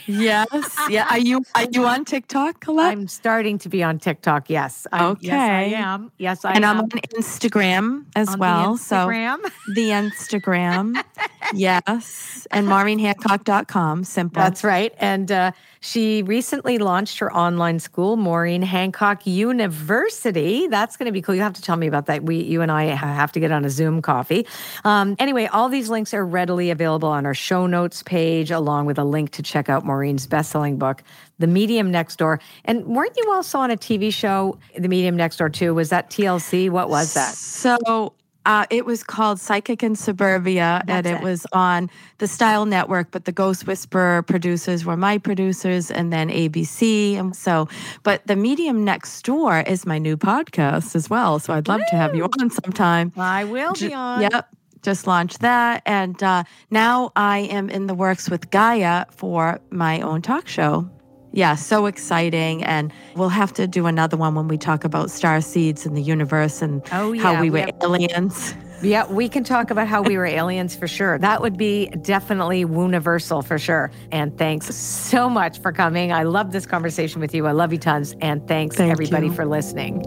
[SPEAKER 2] Yes. Yeah. Are you are you on TikTok, Colette?
[SPEAKER 1] I'm starting to be on TikTok. Yes. I,
[SPEAKER 2] Okay.
[SPEAKER 1] Yes, I am. Yes, I
[SPEAKER 2] and
[SPEAKER 1] am.
[SPEAKER 2] I'm on Instagram as
[SPEAKER 1] On the. Instagram.
[SPEAKER 2] So the Instagram. yes. And MaureenHancock.com. Simple.
[SPEAKER 1] That's right. And uh, she recently launched her online school, Maureen Hancock University. That's going to be cool. You have to tell me about that. We, you and I have to get on a Zoom coffee. Um, anyway, all these links are readily available on our show notes page, along with a link to check out Maureen's best-selling book, The Medium Next Door. And weren't you also on a TV show, The Medium Next Door too? Was that TLC? What was that?
[SPEAKER 2] So uh, it was called Psychic in Suburbia, and it,
[SPEAKER 1] it.
[SPEAKER 2] was on the Style Network. But the Ghost Whisperer producers were my producers, and then ABC. And so, but the Medium Next Door is my new podcast as well. So I'd love to have you on sometime.
[SPEAKER 1] I will be on.
[SPEAKER 2] Yep. Just launched that. And uh, now I am in the works with Gaia for my own talk show. Yeah, so exciting. And we'll have to do another one when we talk about star seeds and the universe and
[SPEAKER 1] Oh, yeah,
[SPEAKER 2] how we
[SPEAKER 1] we
[SPEAKER 2] were aliens.
[SPEAKER 1] Yeah, we can talk about how we were aliens for sure. That would be definitely universal for sure. And thanks so much for coming. I love this conversation with you. I love you tons. And thanks
[SPEAKER 2] Thank
[SPEAKER 1] everybody
[SPEAKER 2] you.
[SPEAKER 1] for listening.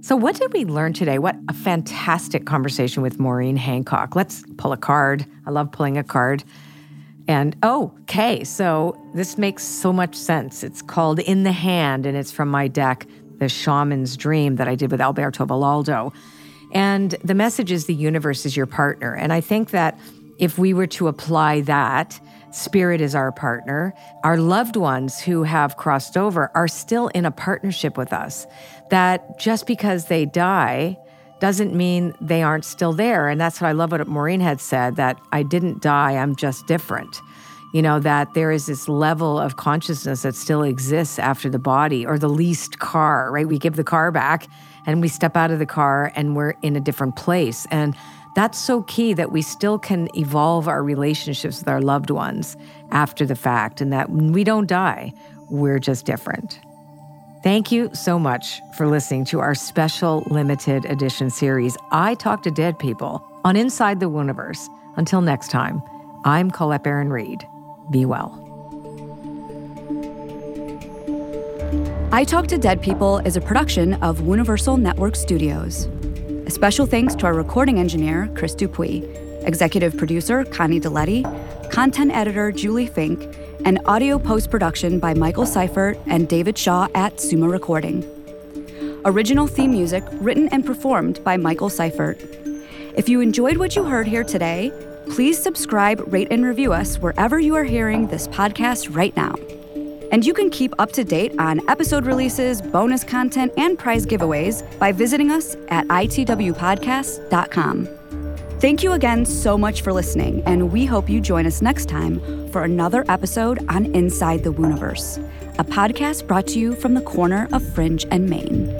[SPEAKER 1] So, what did we learn today? What a fantastic conversation with Maureen Hancock. Let's pull a card. I love pulling a card. And oh, okay, so this makes so much sense. It's called In the Hand, and it's from my deck, The Shaman's Dream, that I did with Alberto Villoldo. And the message is the universe is your partner. And I think that if we were to apply that, spirit is our partner, our loved ones who have crossed over are still in a partnership with us. That just because they die, doesn't mean they aren't still there. And that's what I love what Maureen had said that I didn't die, I'm just different. You know, that there is this level of consciousness that still exists after the body or the leased car, right? We give the car back and we step out of the car and we're in a different place. And that's so key that we still can evolve our relationships with our loved ones after the fact and that when we don't die, we're just different. Thank you so much for listening to our special limited edition series, I Talk to Dead People, on Inside the Wooniverse. Until next time, I'm Colette Baron Reid. Be well.
[SPEAKER 3] I Talk to Dead People is a production of Universal Network Studios. A special thanks to our recording engineer, Chris Dupuis, executive producer, Connie Deletti, content editor, Julie Fink, and audio post production by Michael Seifert and David Shaw at Suma Recording. Original theme music written and performed by Michael Seifert. If you enjoyed what you heard here today, please subscribe, rate, and review us wherever you are hearing this podcast right now. And you can keep up to date on episode releases, bonus content, and prize giveaways by visiting us at itwpodcast.com. Thank you again so much for listening, and we hope you join us next time for another episode on Inside the Wooniverse, a podcast brought to you from the corner of Fringe and Main.